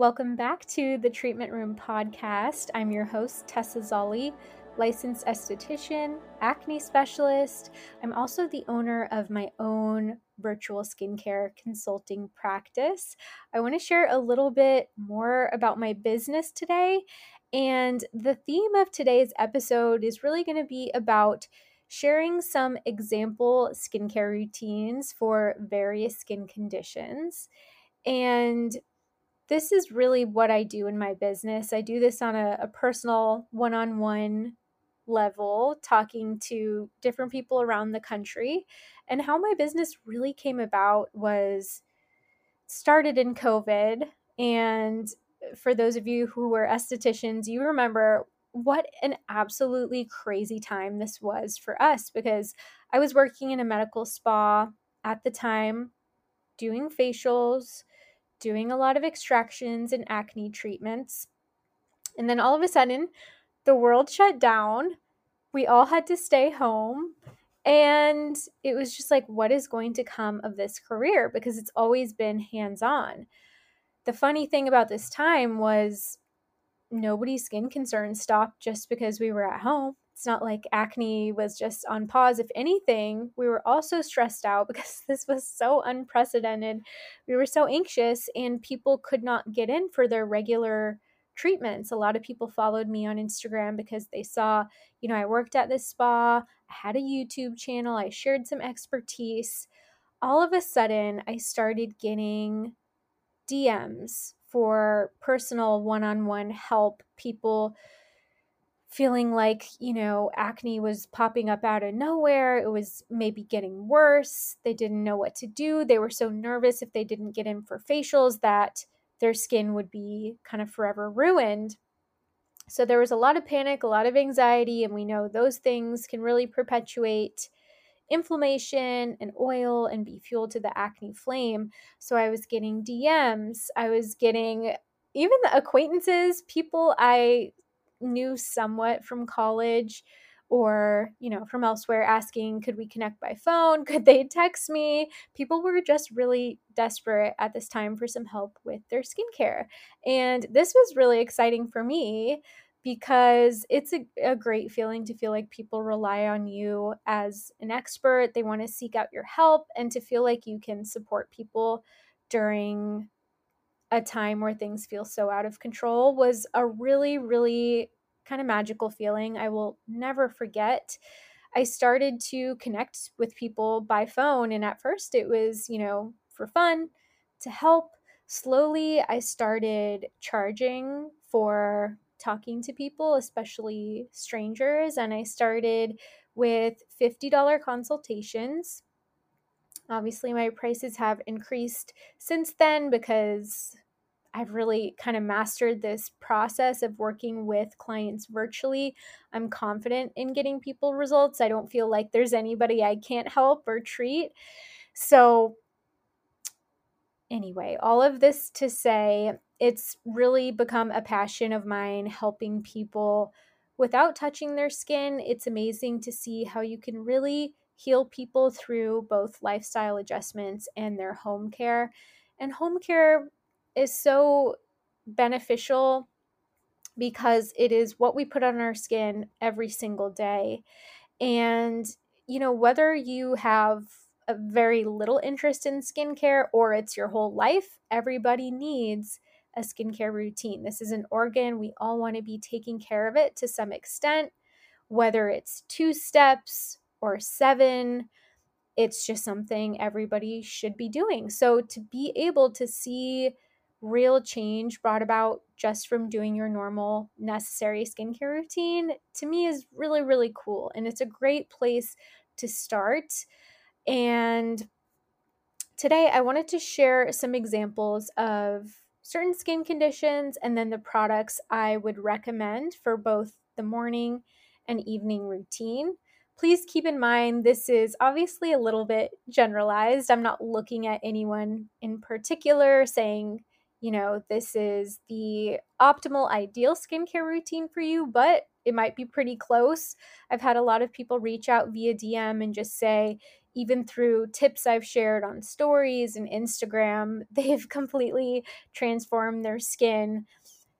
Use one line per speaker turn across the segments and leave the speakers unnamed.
Welcome back to the Treatment Room podcast. I'm your host, Tessa Zolli, licensed esthetician, acne specialist. I'm also the owner of my own virtual skincare consulting practice. I want to share a little bit more about my business today. And the theme of today's episode is really going to be about sharing some example skincare routines for various skin conditions. And this is really what I do in my business. I do this on a, a personal one on one level, talking to different people around the country. And how my business really came about was started in COVID. And for those of you who were estheticians, you remember what an absolutely crazy time this was for us because I was working in a medical spa at the time, doing facials doing a lot of extractions and acne treatments. And then all of a sudden, the world shut down. We all had to stay home. And it was just like, what is going to come of this career? Because it's always been hands on. The funny thing about this time was nobody's skin concerns stopped just because we were at home it's not like acne was just on pause. If anything, we were also stressed out because this was so unprecedented. We were so anxious, and people could not get in for their regular treatments. A lot of people followed me on Instagram because they saw, you know, I worked at this spa, I had a YouTube channel, I shared some expertise. All of a sudden, I started getting DMs for personal one on one help, people feeling like, you know, acne was popping up out of nowhere. It was maybe getting worse. They didn't know what to do. They were so nervous if they didn't get in for facials that their skin would be kind of forever ruined. So there was a lot of panic, a lot of anxiety, and we know those things can really perpetuate inflammation and oil and be fuel to the acne flame. So I was getting DMs, I was getting even the acquaintances, people I knew somewhat from college or you know from elsewhere asking could we connect by phone? Could they text me? People were just really desperate at this time for some help with their skincare. And this was really exciting for me because it's a, a great feeling to feel like people rely on you as an expert. They want to seek out your help and to feel like you can support people during a time where things feel so out of control was a really, really kind of magical feeling I will never forget. I started to connect with people by phone, and at first it was, you know, for fun, to help. Slowly, I started charging for talking to people, especially strangers, and I started with $50 consultations Obviously, my prices have increased since then because I've really kind of mastered this process of working with clients virtually. I'm confident in getting people results. I don't feel like there's anybody I can't help or treat. So, anyway, all of this to say, it's really become a passion of mine helping people without touching their skin. It's amazing to see how you can really heal people through both lifestyle adjustments and their home care. And home care is so beneficial because it is what we put on our skin every single day. And, you know, whether you have a very little interest in skincare or it's your whole life, everybody needs a skincare routine. This is an organ. We all want to be taking care of it to some extent, whether it's two steps, or seven. It's just something everybody should be doing. So to be able to see real change brought about just from doing your normal necessary skincare routine to me is really really cool and it's a great place to start and today I wanted to share some examples of certain skin conditions and then the products I would recommend for both the morning and evening routine. Please keep in mind this is obviously a little bit generalized. I'm not looking at anyone in particular saying, you know, this is the optimal ideal skincare routine for you, but it might be pretty close. I've had a lot of people reach out via DM and just say, even through tips I've shared on stories and Instagram, they've completely transformed their skin.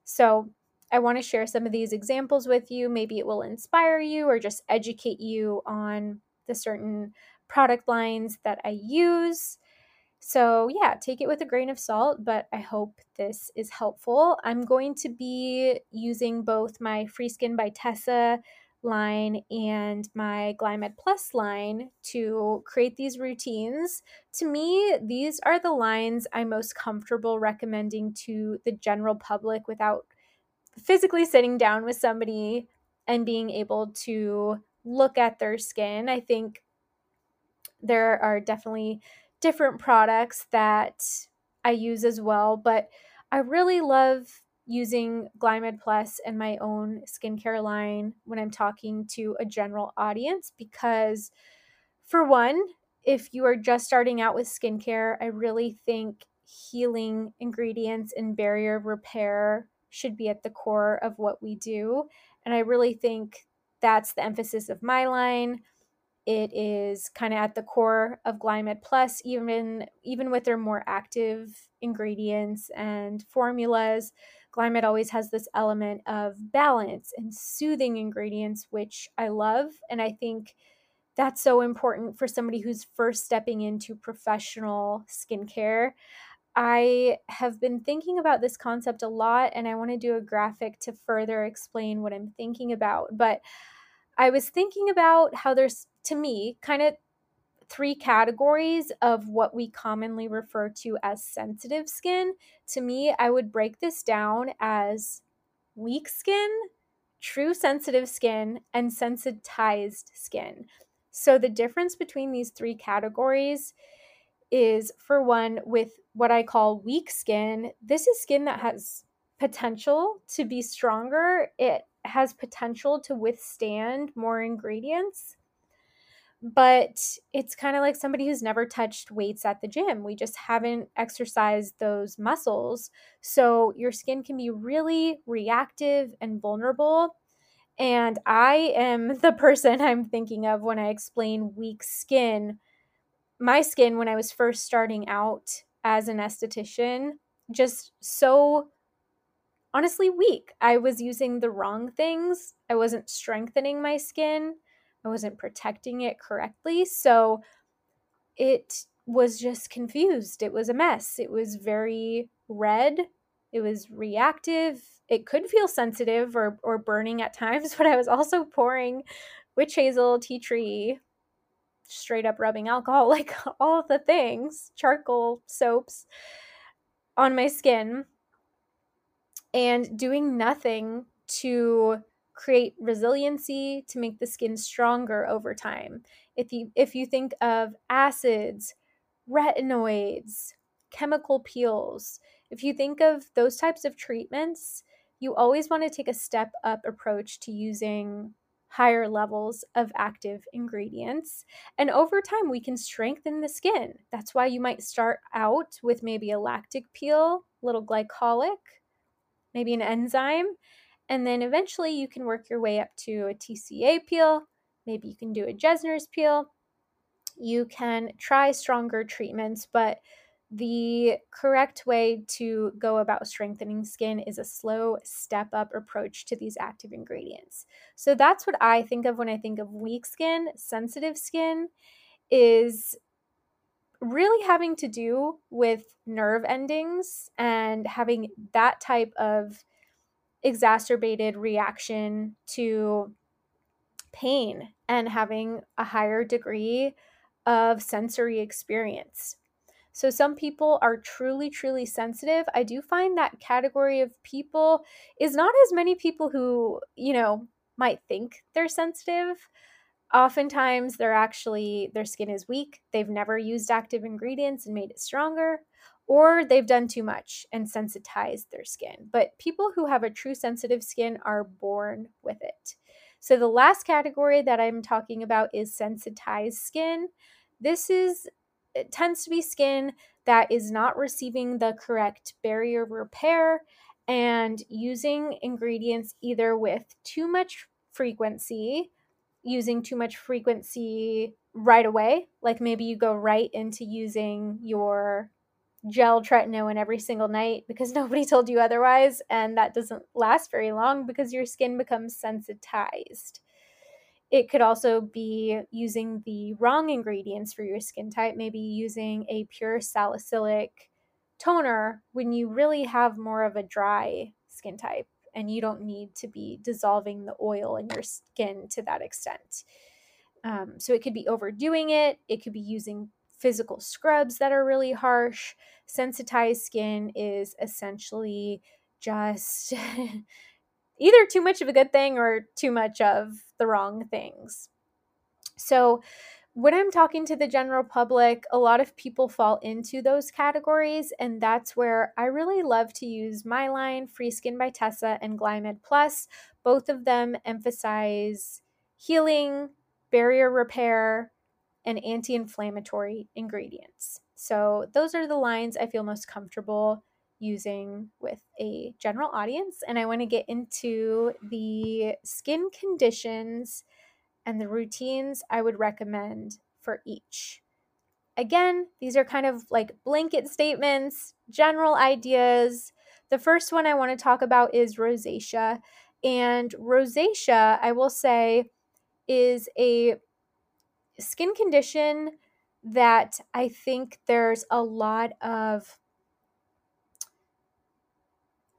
So, I want to share some of these examples with you. Maybe it will inspire you or just educate you on the certain product lines that I use. So, yeah, take it with a grain of salt, but I hope this is helpful. I'm going to be using both my Free Skin by Tessa line and my Glymed Plus line to create these routines. To me, these are the lines I'm most comfortable recommending to the general public without physically sitting down with somebody and being able to look at their skin. I think there are definitely different products that I use as well, but I really love using Glymed Plus and my own skincare line when I'm talking to a general audience because, for one, if you are just starting out with skincare, I really think healing ingredients and barrier repair should be at the core of what we do. And I really think that's the emphasis of my line. It is kind of at the core of Glymed Plus, even even with their more active ingredients and formulas. Glymed always has this element of balance and soothing ingredients, which I love. And I think that's so important for somebody who's first stepping into professional skincare. I have been thinking about this concept a lot, and I want to do a graphic to further explain what I'm thinking about. But I was thinking about how there's, to me, kind of three categories of what we commonly refer to as sensitive skin. To me, I would break this down as weak skin, true sensitive skin, and sensitized skin. So, the difference between these three categories is for one, with what I call weak skin, this is skin that has potential to be stronger. It has potential to withstand more ingredients but it's kind of like somebody who's never touched weights at the gym. We just haven't exercised those muscles. So your skin can be really reactive and vulnerable. And I am the person I'm thinking of when I explain weak skin. My skin, when I was first starting out as an esthetician, just so honestly weak. I was using the wrong things, I wasn't strengthening my skin. I wasn't protecting it correctly. So it was just confused. It was a mess. It was very red. It was reactive. It could feel sensitive or, or burning at times, but I was also pouring witch hazel, tea tree, straight up rubbing alcohol, like all the things, charcoal, soaps on my skin, and doing nothing to create resiliency to make the skin stronger over time. If you if you think of acids, retinoids, chemical peels, if you think of those types of treatments, you always want to take a step up approach to using higher levels of active ingredients. And over time, we can strengthen the skin. That's why you might start out with maybe a lactic peel, a little glycolic, maybe an enzyme, and then eventually you can work your way up to a TCA peel. Maybe you can do a Jessner's peel. You can try stronger treatments, but the correct way to go about strengthening skin is a slow step up approach to these active ingredients. So that's what I think of when I think of weak skin. Sensitive skin is really having to do with nerve endings and having that type of exacerbated reaction to pain and having a higher degree of sensory experience. So, some people are truly, truly sensitive. I do find that category of people is not as many people who, you know, might think they're sensitive. Oftentimes, they're actually, their skin is weak. They've never used active ingredients and made it stronger or they've done too much and sensitized their skin. But people who have a true sensitive skin are born with it. So the last category that I'm talking about is sensitized skin. This is it tends to be skin that is not receiving the correct barrier repair and using ingredients either with too much frequency, using too much frequency right away, like maybe you go right into using your gel tretinoin every single night because nobody told you otherwise, and that doesn't last very long because your skin becomes sensitized. It could also be using the wrong ingredients for your skin type, maybe using a pure salicylic toner when you really have more of a dry skin type and you don't need to be dissolving the oil in your skin to that extent. Um, so it could be overdoing it, it could be using physical scrubs that are really harsh. Sensitized skin is essentially just either too much of a good thing or too much of the wrong things. So, when I'm talking to the general public, a lot of people fall into those categories, and that's where I really love to use my line, Free Skin by Tessa and Glymed Plus. Both of them emphasize healing, barrier repair, and anti inflammatory ingredients. So, those are the lines I feel most comfortable using with a general audience. And I want to get into the skin conditions and the routines I would recommend for each. Again, these are kind of like blanket statements, general ideas. The first one I want to talk about is rosacea. And rosacea, I will say, is a skin condition that I think there's a lot of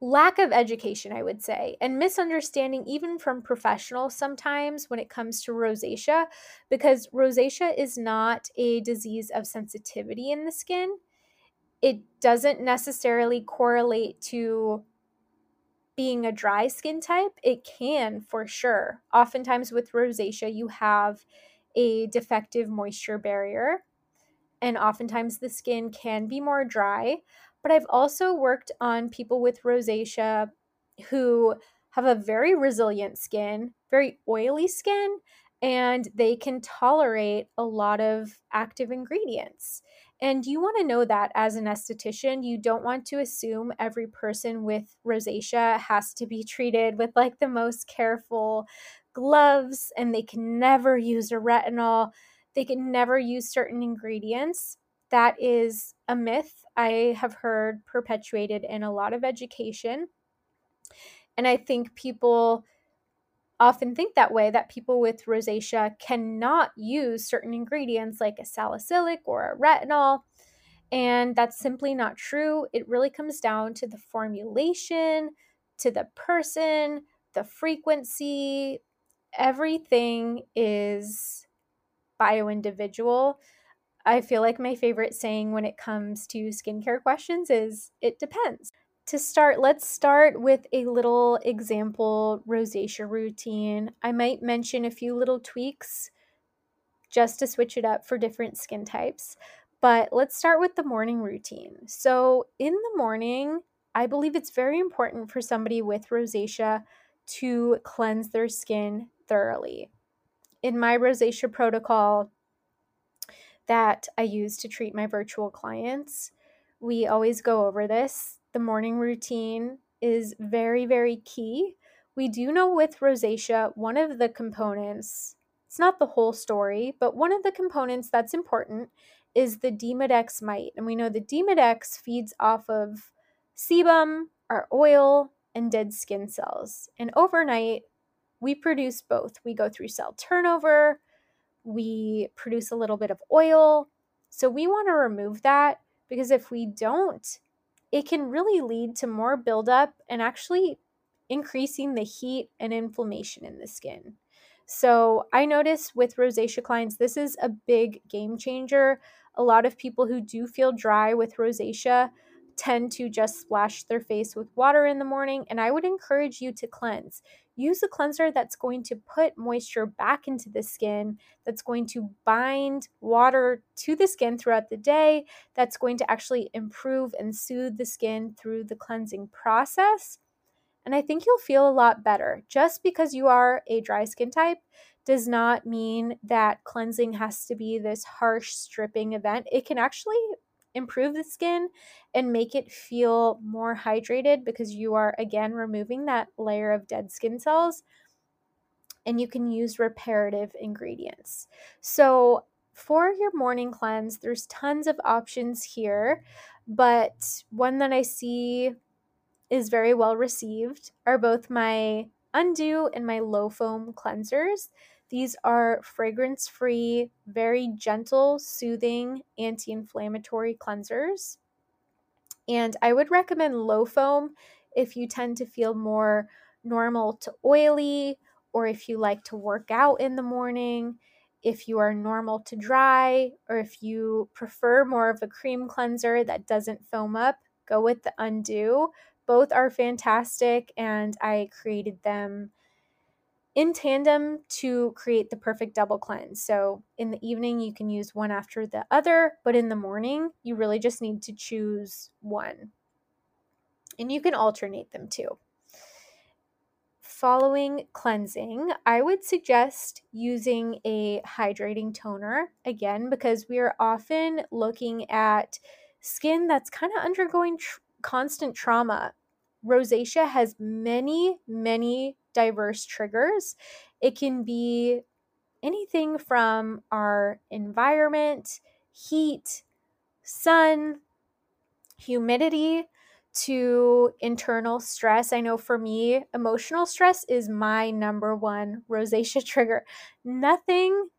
lack of education, I would say, and misunderstanding even from professionals sometimes when it comes to rosacea, because rosacea is not a disease of sensitivity in the skin. It doesn't necessarily correlate to being a dry skin type. It can for sure. Oftentimes with rosacea, you have a defective moisture barrier, and oftentimes the skin can be more dry. But I've also worked on people with rosacea who have a very resilient skin, very oily skin, and they can tolerate a lot of active ingredients. And you want to know that as an esthetician, you don't want to assume every person with rosacea has to be treated with like the most careful gloves and they can never use a retinol. They can never use certain ingredients that is a myth I have heard perpetuated in a lot of education. And I think people often think that way that people with rosacea cannot use certain ingredients like a salicylic or a retinol. And that's simply not true. It really comes down to the formulation, to the person, the frequency. Everything is bio individual. I feel like my favorite saying when it comes to skincare questions is it depends. To start, let's start with a little example rosacea routine. I might mention a few little tweaks just to switch it up for different skin types. But let's start with the morning routine. So, in the morning, I believe it's very important for somebody with rosacea to cleanse their skin thoroughly. In my rosacea protocol, that I use to treat my virtual clients. We always go over this. The morning routine is very, very key. We do know with rosacea, one of the components, it's not the whole story, but one of the components that's important is the Demodex mite. And we know the Demodex feeds off of sebum, our oil, and dead skin cells. And overnight, we produce both. We go through cell turnover, we produce a little bit of oil. So we want to remove that because if we don't, it can really lead to more buildup and actually increasing the heat and inflammation in the skin. So I notice with rosacea clients, this is a big game changer. A lot of people who do feel dry with rosacea tend to just splash their face with water in the morning, and I would encourage you to cleanse. Use a cleanser that's going to put moisture back into the skin, that's going to bind water to the skin throughout the day, that's going to actually improve and soothe the skin through the cleansing process. And I think you'll feel a lot better. Just because you are a dry skin type does not mean that cleansing has to be this harsh stripping event. It can actually improve the skin and make it feel more hydrated because you are again removing that layer of dead skin cells and you can use reparative ingredients. So, for your morning cleanse, there's tons of options here, but one that I see is very well received are both my Un-Dew and my Lo-Foam cleansers. These are fragrance free, very gentle, soothing, anti inflammatory cleansers. And I would recommend Lo-Foam if you tend to feel more normal to oily, or if you like to work out in the morning, if you are normal to dry, or if you prefer more of a cream cleanser that doesn't foam up, go with the Un-Dew. Both are fantastic, and I created them in tandem to create the perfect double cleanse. So in the evening, you can use one after the other, but in the morning, you really just need to choose one. And you can alternate them too. Following cleansing, I would suggest using a hydrating toner again because we are often looking at skin that's kind of undergoing tr- constant trauma. Rosacea has many, many diverse triggers. It can be anything from our environment, heat, sun, humidity, to internal stress. I know for me, emotional stress is my number one rosacea trigger. Nothing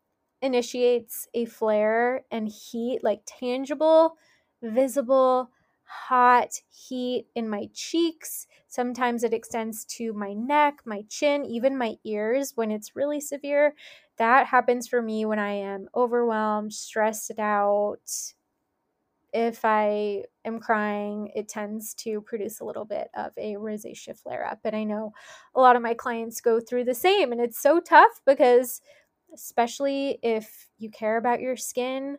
initiates a flare and heat like tangible, visible, hot heat in my cheeks. Sometimes it extends to my neck, my chin, even my ears when it's really severe. That happens for me when I am overwhelmed, stressed out. If I am crying, it tends to produce a little bit of a rosacea flare up. And I know a lot of my clients go through the same, and it's so tough because, especially if you care about your skin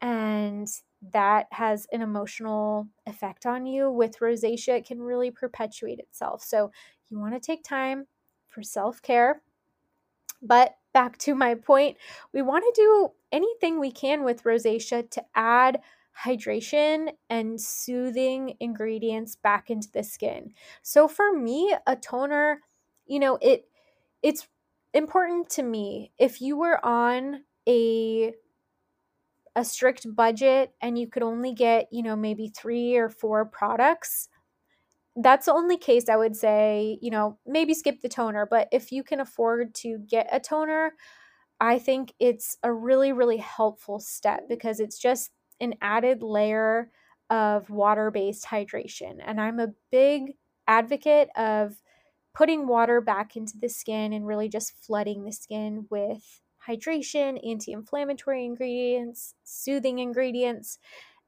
and that has an emotional effect on you with rosacea it can really perpetuate itself. So you want to take time for self-care. But back to my point we want to do anything we can with rosacea to add hydration and soothing ingredients back into the skin. So for me a toner you know it it's important to me if you were on a a strict budget and you could only get, you know, maybe three or four products, that's the only case I would say, you know, maybe skip the toner. But if you can afford to get a toner, I think it's a really, really helpful step because it's just an added layer of water based hydration. And I'm a big advocate of putting water back into the skin and really just flooding the skin with hydration, anti inflammatory ingredients, soothing ingredients.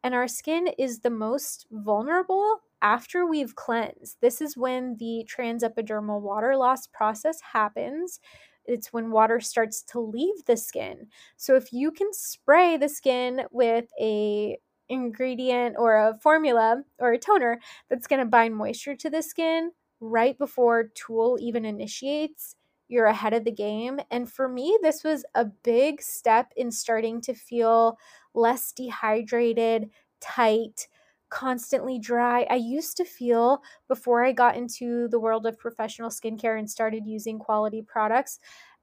And our skin is the most vulnerable after we've cleansed. This is when the transepidermal water loss process happens. It's when water starts to leave the skin. So if you can spray the skin with a ingredient or a formula or a toner that's going to bind moisture to the skin right before TEWL even initiates, you're ahead of the game. And for me, this was a big step in starting to feel less dehydrated, tight, constantly dry. I used to feel before I got into the world of professional skincare and started using quality products.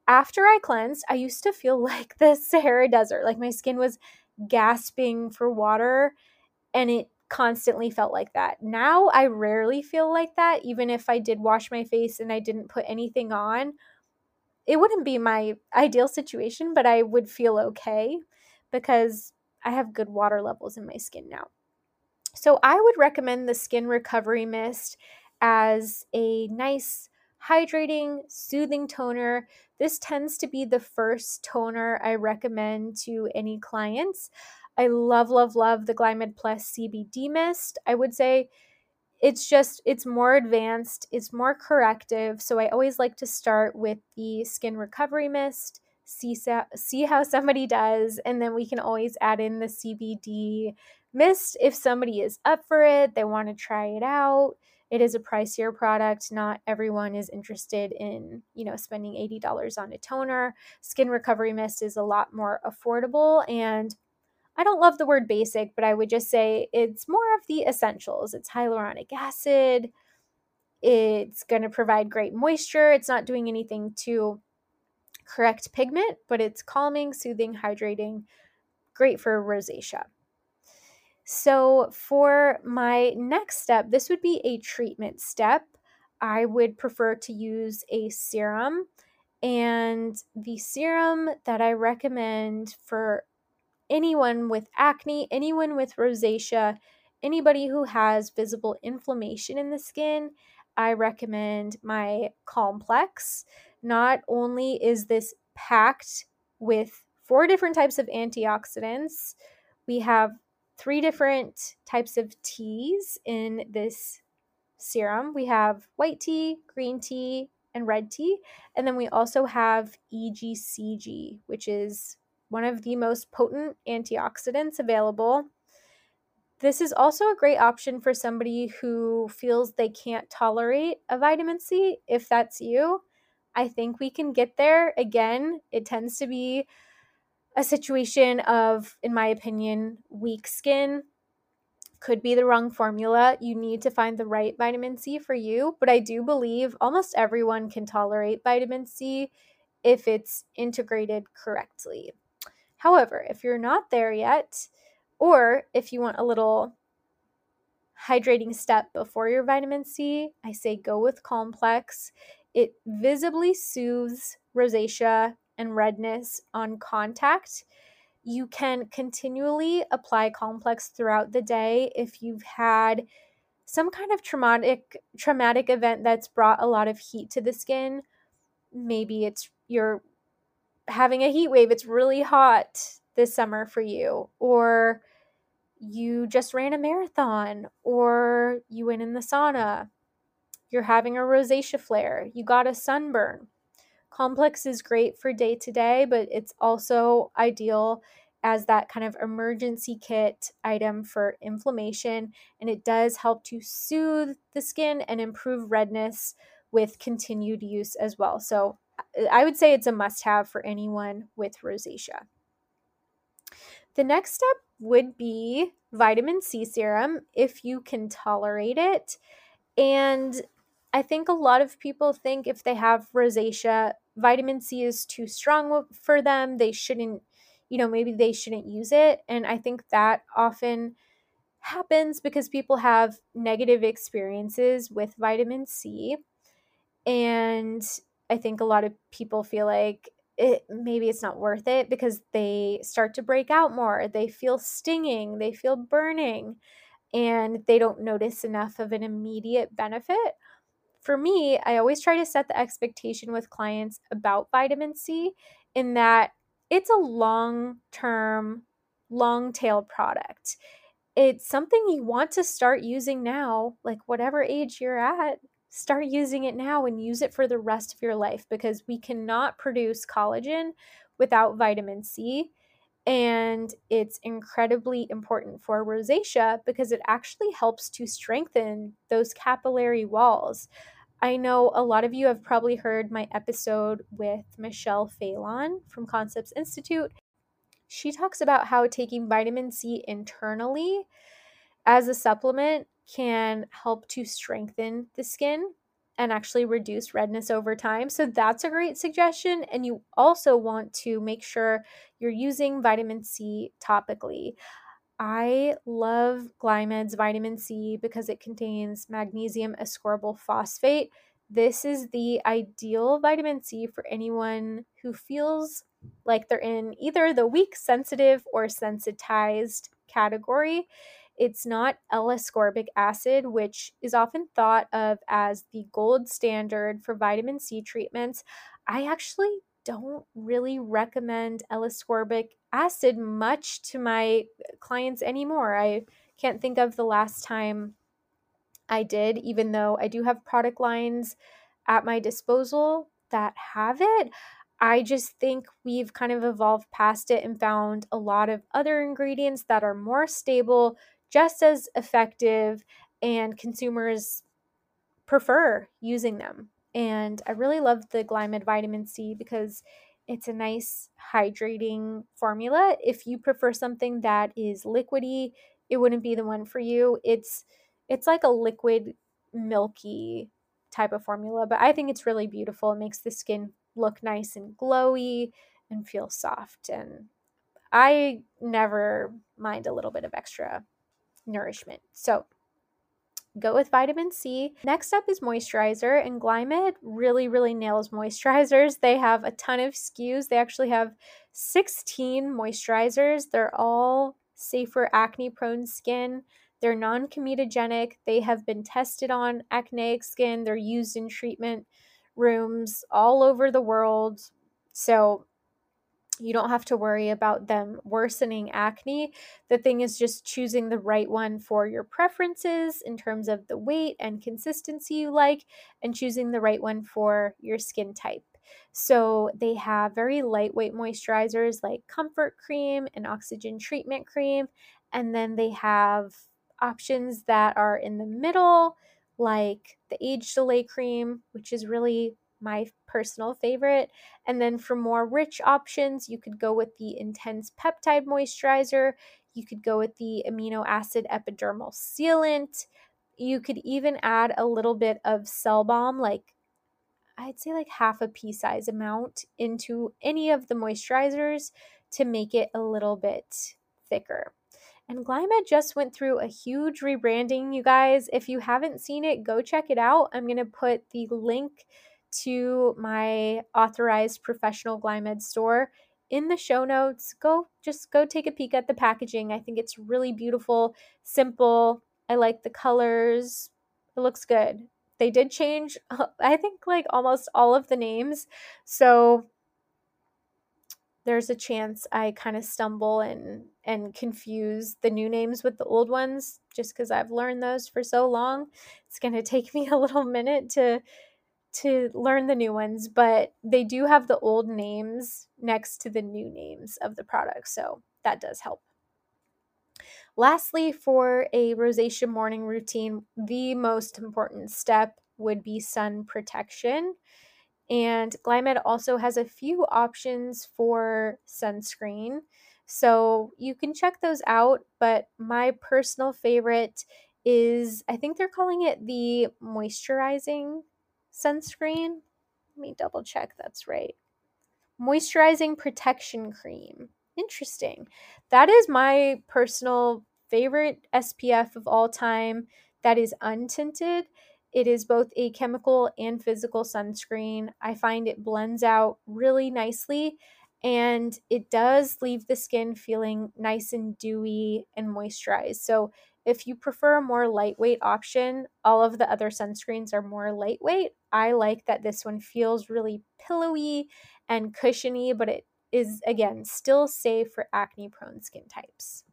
After I cleansed, I used to feel like the Sahara Desert, like my skin was gasping for water and it constantly felt like that. Now I rarely feel like that, even if I did wash my face and I didn't put anything on it wouldn't be my ideal situation, but I would feel okay because I have good water levels in my skin now. So I would recommend the Skin Recovery Mist as a nice hydrating, soothing toner. This tends to be the first toner I recommend to any clients. I love, love, love the Glymed Plus CBD mist. I would say it's just it's more advanced it's more corrective. So i always like to start with the skin recovery mist see see how somebody does and then we can always add in the cbd mist if somebody is up for it they want to try it out. It is a pricier product. Not everyone is interested in you know spending $80 on a toner. Skin recovery mist is a lot more affordable and I don't love the word basic, but I would just say it's more of the essentials. It's hyaluronic acid. It's going to provide great moisture. It's not doing anything to correct pigment, but it's calming, soothing, hydrating, great for rosacea. So, for my next step, this would be a treatment step. I would prefer to use a serum. And the serum that I recommend for anyone with acne, anyone with rosacea, anybody who has visible inflammation in the skin, I recommend my Calm-Plex. Not only is this packed with four different types of antioxidants, we have three different types of teas in this serum. We have white tea, green tea, and red tea. And then we also have EGCG, which is one of the most potent antioxidants available. This is also a great option for somebody who feels they can't tolerate a vitamin C. If that's you, I think we can get there. Again, it tends to be a situation of, in my opinion, weak skin. Could be the wrong formula. You need to find the right vitamin C for you. But I do believe almost everyone can tolerate vitamin C if it's integrated correctly. However, if you're not there yet, or if you want a little hydrating step before your vitamin C, I say go with Calm-Plex. It visibly soothes rosacea and redness on contact. You can continually apply Calm-Plex throughout the day if you've had some kind of traumatic traumatic event that's brought a lot of heat to the skin. Maybe it's your having a heat wave, it's really hot this summer for you, or you just ran a marathon, or you went in the sauna, you're having a rosacea flare, you got a sunburn. Calm-Plex is great for day to day, but it's also ideal as that kind of emergency kit item for inflammation. And it does help to soothe the skin and improve redness with continued use as well. So I would say it's a must have for anyone with rosacea. The next step would be vitamin C serum if you can tolerate it. And I think a lot of people think if they have rosacea, vitamin C is too strong for them. They shouldn't, you know, maybe they shouldn't use it. And I think that often happens because people have negative experiences with vitamin C. And I think a lot of people feel like it maybe it's not worth it because they start to break out more. They feel stinging, they feel burning, and they don't notice enough of an immediate benefit. For me, I always try to set the expectation with clients about vitamin C in that it's a long term, long tail product. It's something you want to start using now, like whatever age you're at start using it now and use it for the rest of your life because we cannot produce collagen without vitamin C. And it's incredibly important for rosacea because it actually helps to strengthen those capillary walls. I know a lot of you have probably heard my episode with Michelle Phelan from Concepts Institute. She talks about how taking vitamin C internally as a supplement can help to strengthen the skin and actually reduce redness over time. So that's a great suggestion. And you also want to make sure you're using vitamin C topically. I love Glymed's vitamin C because it contains magnesium ascorbyl phosphate. This is the ideal vitamin C for anyone who feels like they're in either the weak, sensitive, or sensitized category. It's not L-ascorbic acid, which is often thought of as the gold standard for vitamin C treatments. I actually don't really recommend L-ascorbic acid much to my clients anymore. I can't think of the last time I did, even though I do have product lines at my disposal that have it. I just think we've kind of evolved past it and found a lot of other ingredients that are more stable, just as effective, and consumers prefer using them. And I really love the Glymed Vitamin C because it's a nice hydrating formula. If you prefer something that is liquidy, it wouldn't be the one for you. It's it's like a liquid milky type of formula, but I think it's really beautiful. It makes the skin look nice and glowy and feel soft and I never mind a little bit of extra nourishment. So, go with vitamin C. Next up is moisturizer, and Glymed really, really nails moisturizers. They have a ton of SKUs. They actually have 16 moisturizers. They're all safe for acne prone skin. They're non comedogenic. They have been tested on acneic skin. They're used in treatment rooms all over the world. So you don't have to worry about them worsening acne. The thing is just choosing the right one for your preferences in terms of the weight and consistency you like, and choosing the right one for your skin type. So they have very lightweight moisturizers like Comfort Cream and Oxygen Treatment Cream. And then they have options that are in the middle, like the Age Delay Cream, which is really my personal favorite. And then for more rich options, you could go with the Intense Peptide Moisturizer. You could go with the Amino Acid Epidermal Sealant. You could even add a little bit of Cell Balm, like I'd say like half a pea size amount, into any of the moisturizers to make it a little bit thicker. And Glymed just went through a huge rebranding, you guys. If you haven't seen it, go check it out. I'm going to put the link to my authorized professional Glymed store in the show notes. Go just go take a peek at the packaging. I think it's really beautiful, simple. I like the colors. It looks good. They did change I think like almost all of the names. So there's a chance I kind of stumble and and confuse the new names with the old ones just cuz I've learned those for so long. It's going to take me a little minute to to learn the new ones, but they do have the old names next to the new names of the products, so that does help. Lastly, for a rosacea morning routine, the most important step would be sun protection. And Glymed also has a few options for sunscreen. So you can check those out, but my personal favorite is I think they're calling it the moisturizing sunscreen. Let me double check that's right. Moisturizing protection cream. Interesting. That is my personal favorite SPF of all time that is untinted. It is both a chemical and physical sunscreen. I find it blends out really nicely and it does leave the skin feeling nice and dewy and moisturized. So if you prefer a more lightweight option, all of the other sunscreens are more lightweight. I like that this one feels really pillowy and cushiony, but it is, again, still safe for acne prone skin types.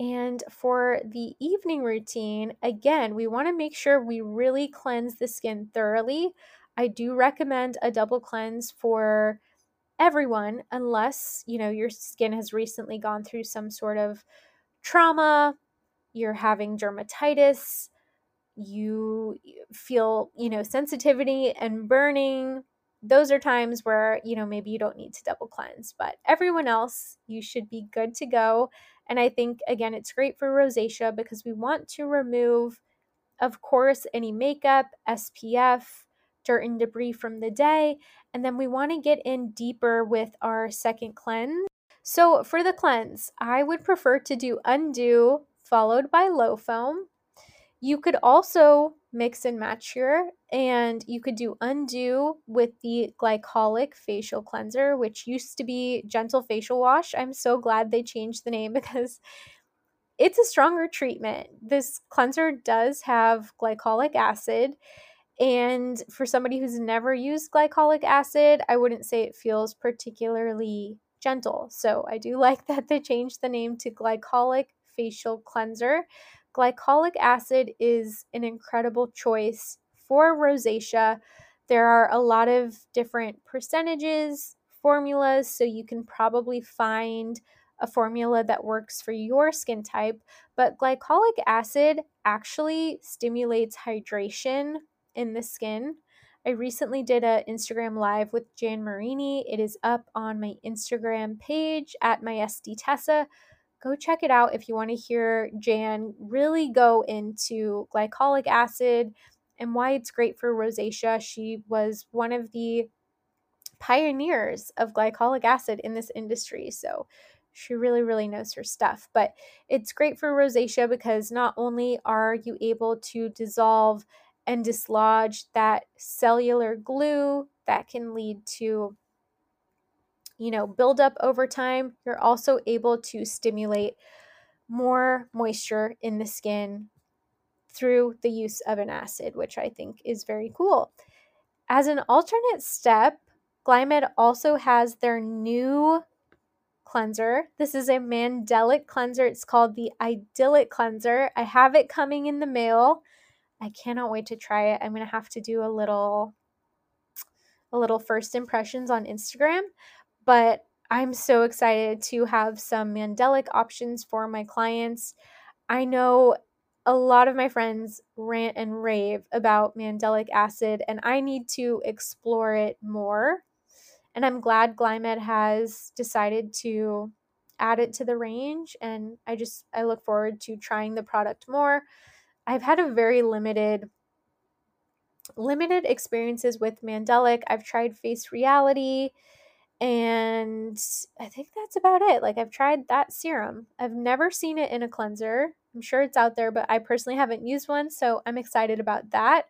And for the evening routine, again, we want to make sure we really cleanse the skin thoroughly. I do recommend a double cleanse for everyone unless, you know, your skin has recently gone through some sort of trauma, you're having dermatitis, you feel, you know, sensitivity and burning. Those are times where, you know, maybe you don't need to double cleanse, but everyone else, you should be good to go. And I think, again, it's great for rosacea because we want to remove, of course, any makeup, SPF, dirt and debris from the day. And then we want to get in deeper with our second cleanse. So for the cleanse, I would prefer to do Un-Dew followed by Lo-Foam. You could also mix and match here, and you could do Un-Dew with the glycolic facial cleanser, which used to be gentle facial wash. I'm so glad they changed the name because it's a stronger treatment. This cleanser does have glycolic acid And for somebody who's never used glycolic acid, I wouldn't say it feels particularly gentle. So I do like that they changed the name to glycolic facial cleanser. Glycolic acid is an incredible choice for rosacea. There are a lot of different percentages, formulas, so you can probably find a formula that works for your skin type. But glycolic acid actually stimulates hydration in the skin. I recently did an Instagram live with Jan Marini. It is up on my Instagram page at my SD Tessa. Go check it out if you want to hear Jan really go into glycolic acid and why it's great for rosacea. She was one of the pioneers of glycolic acid in this industry. So she really, really knows her stuff. But it's great for rosacea because not only are you able to dissolve and dislodge that cellular glue that can lead to you know build up over time you're also able to stimulate more moisture in the skin through the use of an acid which i think is very cool as an alternate step glymed also has their new cleanser. This is a Mandelic cleanser. It's called the Idyllic cleanser. I have it coming in the mail. I cannot wait to try it. I'm going to have to do a little a little first impressions on Instagram, but I'm so excited to have some Mandelic options for my clients. I know a lot of my friends rant and rave about Mandelic acid, and I need to explore it more. And I'm glad Glymed has decided to add it to the range. And I just, I look forward to trying the product more. I've had a very limited limited experiences with Mandelic. I've tried Face Reality and I think that's about it. Like I've tried that serum. I've never seen it in a cleanser. I'm sure it's out there, but I personally haven't used one, so I'm excited about that.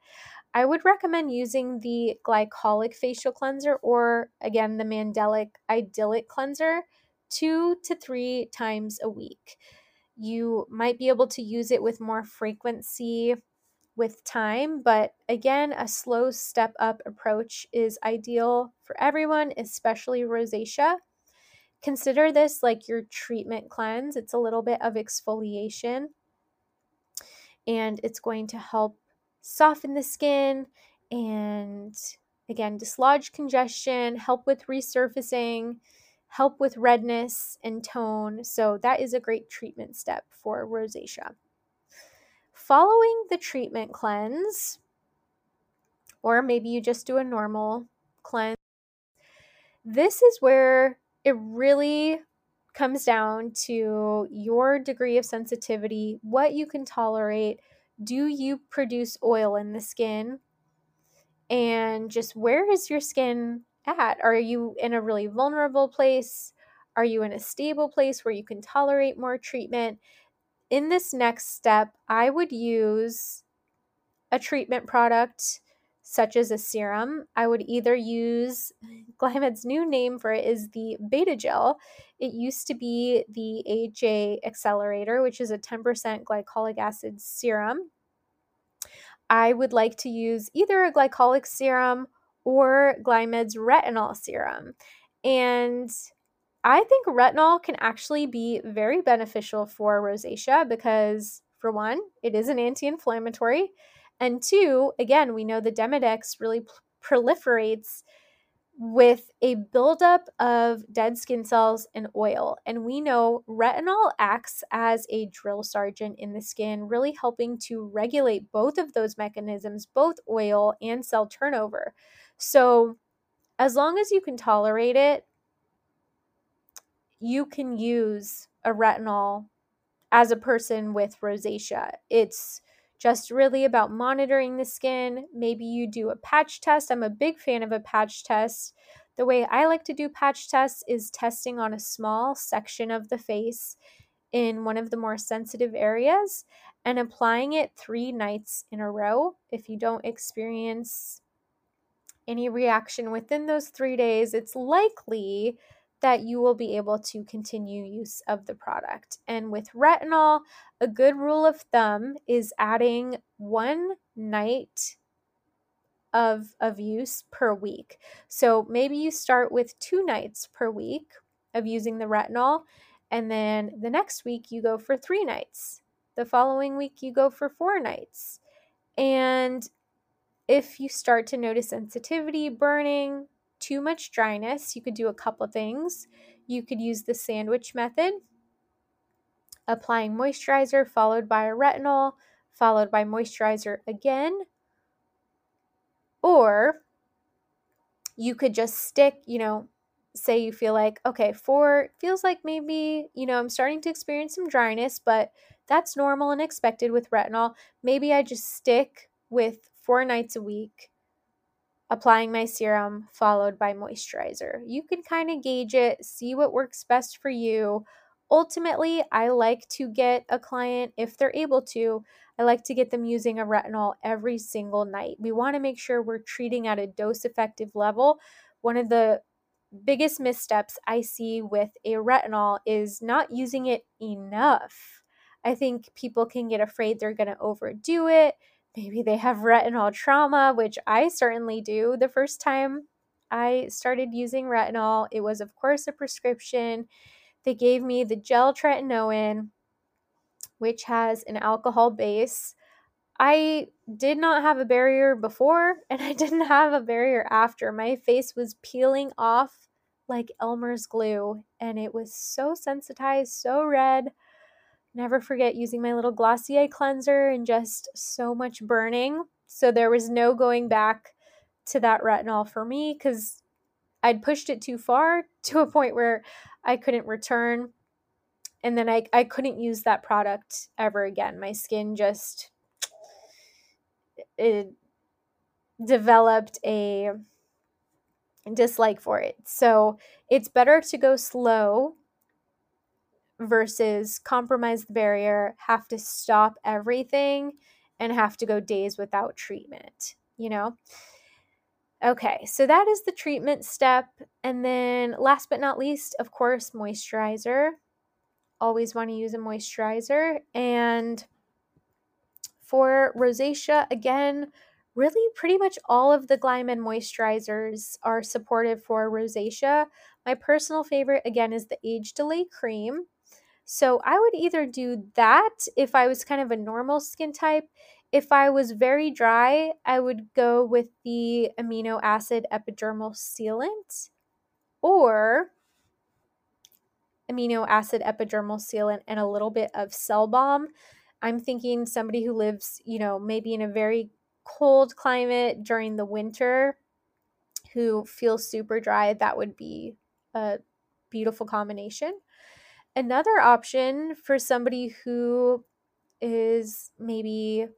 I would recommend using the glycolic facial cleanser or again the Mandelic idyllic cleanser 2 to 3 times a week. You might be able to use it with more frequency with time, but again, a slow step up approach is ideal for everyone, especially rosacea. Consider this like your treatment cleanse. It's a little bit of exfoliation and it's going to help soften the skin and again dislodge congestion, help with resurfacing, help with redness and tone. So that is a great treatment step for rosacea. Following the treatment cleanse, or maybe you just do a normal cleanse, this is where it really comes down to your degree of sensitivity, what you can tolerate, do you produce oil in the skin? And just where is your skin at? Are you in a really vulnerable place? Are you in a stable place where you can tolerate more treatment? In this next step, I would use a treatment product such as a serum. I would either use Glymed's new name for it is the Beta Gel. It used to be the AHA Accelerator, which is a 10% glycolic acid serum. I would like to use either a glycolic serum or Glymed's retinol serum. And I think retinol can actually be very beneficial for rosacea because, for one, it is an anti inflammatory. And two, again, we know the Demodex really proliferates with a buildup of dead skin cells and oil. And we know retinol acts as a drill sergeant in the skin, really helping to regulate both of those mechanisms, both oil and cell turnover. So, as long as you can tolerate it, you can use a retinol as a person with rosacea. It's just really about monitoring the skin. Maybe you do a patch test. I'm a big fan of a patch test. The way I like to do patch tests is testing on a small section of the face in one of the more sensitive areas and applying it three nights in a row. If you don't experience any reaction within those three days, it's likely that you will be able to continue use of the product. And with retinol, a good rule of thumb is adding one night of, of use per week. So maybe you start with two nights per week of using the retinol, and then the next week you go for three nights. The following week you go for four nights. And if you start to notice sensitivity, burning, too much dryness, you could do a couple things. You could use the sandwich method, applying moisturizer followed by a retinol, followed by moisturizer again. Or you could just stick, you know, say you feel like, okay, four feels like maybe, you know, I'm starting to experience some dryness, but that's normal and expected with retinol. Maybe I just stick with four nights a week applying my serum followed by moisturizer. You can kind of gauge it, see what works best for you. Ultimately, I like to get a client, if they're able to, I like to get them using a retinol every single night. We want to make sure we're treating at a dose effective level. One of the biggest missteps I see with a retinol is not using it enough. I think people can get afraid they're going to overdo it maybe they have retinol trauma, which I certainly do. The first time I started using retinol, it was, of course, a prescription. They gave me the gel tretinoin, which has an alcohol base. I did not have a barrier before, and I didn't have a barrier after. My face was peeling off like Elmer's glue, and it was so sensitized, so red. Never forget using my little Glossier cleanser and just so much burning. So there was no going back to that retinol for me because I'd pushed it too far to a point where I couldn't return. And then I, I couldn't use that product ever again. My skin just it developed a dislike for it. So it's better to go slow versus compromise the barrier, have to stop everything, and have to go days without treatment, you know? Okay, so that is the treatment step. And then, last but not least, of course, moisturizer. Always want to use a moisturizer. And for rosacea, again, really pretty much all of the Glymed moisturizers are supportive for rosacea. My personal favorite, again, is the Age Delay Cream. So I would either do that if I was kind of a normal skin type. If I was very dry, I would go with the amino acid epidermal sealant or amino acid epidermal sealant and a little bit of cell balm. I'm thinking somebody who lives, you know, maybe in a very cold climate during the winter who feels super dry, that would be a beautiful combination. Another option for somebody who is maybe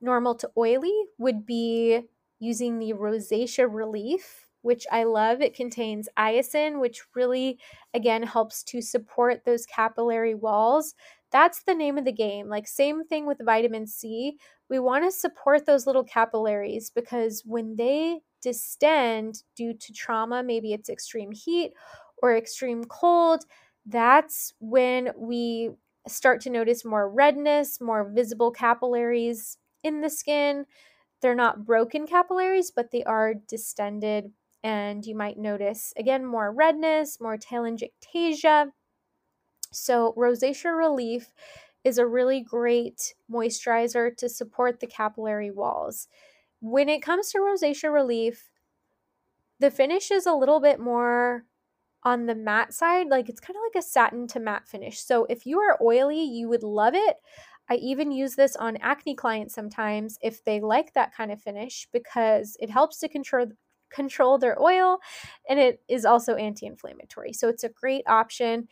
normal to oily would be using the rosacea relief which I love. It contains niacin, which really, again, helps to support those capillary walls. That's the name of the game. Like, same thing with vitamin C. We want to support those little capillaries because when they distend due to trauma, maybe it's extreme heat or extreme cold, that's when we start to notice more redness, more visible capillaries in the skin. They're not broken capillaries, but they are distended. And you might notice again more redness, more telangiectasia. So, rosacea relief is a really great moisturizer to support the capillary walls. When it comes to rosacea relief, the finish is a little bit more on the matte side, like it's kind of like a satin to matte finish. So if you are oily, you would love it. I even use this on acne clients sometimes if they like that kind of finish because it helps to control control their oil and it is also anti-inflammatory. So it's a great option.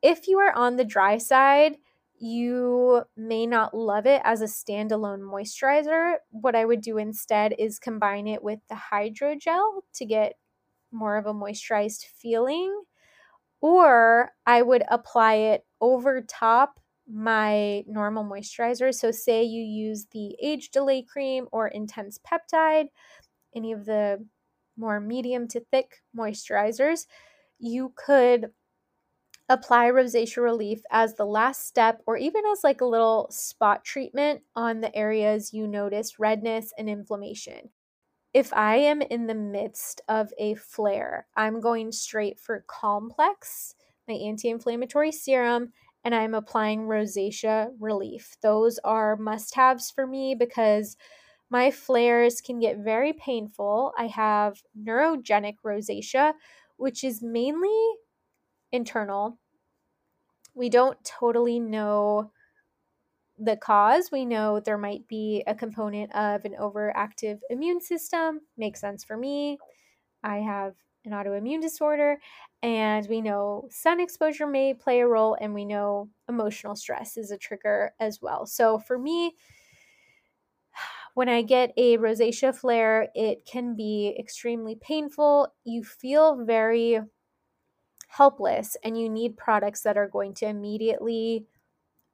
If you are on the dry side, you may not love it as a standalone moisturizer. What I would do instead is combine it with the hydrogel to get more of a moisturized feeling, or I would apply it over top my normal moisturizer. So, say you use the age delay cream or intense peptide, any of the more medium to thick moisturizers, you could apply rosacea relief as the last step or even as like a little spot treatment on the areas you notice redness and inflammation. If I am in the midst of a flare, I'm going straight for Calm-Plex, my anti inflammatory serum, and I'm applying rosacea relief. Those are must haves for me because my flares can get very painful. I have neurogenic rosacea, which is mainly internal. We don't totally know the cause. We know there might be a component of an overactive immune system. Makes sense for me. I have an autoimmune disorder, and we know sun exposure may play a role, and we know emotional stress is a trigger as well. So for me, when I get a rosacea flare, it can be extremely painful. You feel very helpless, and you need products that are going to immediately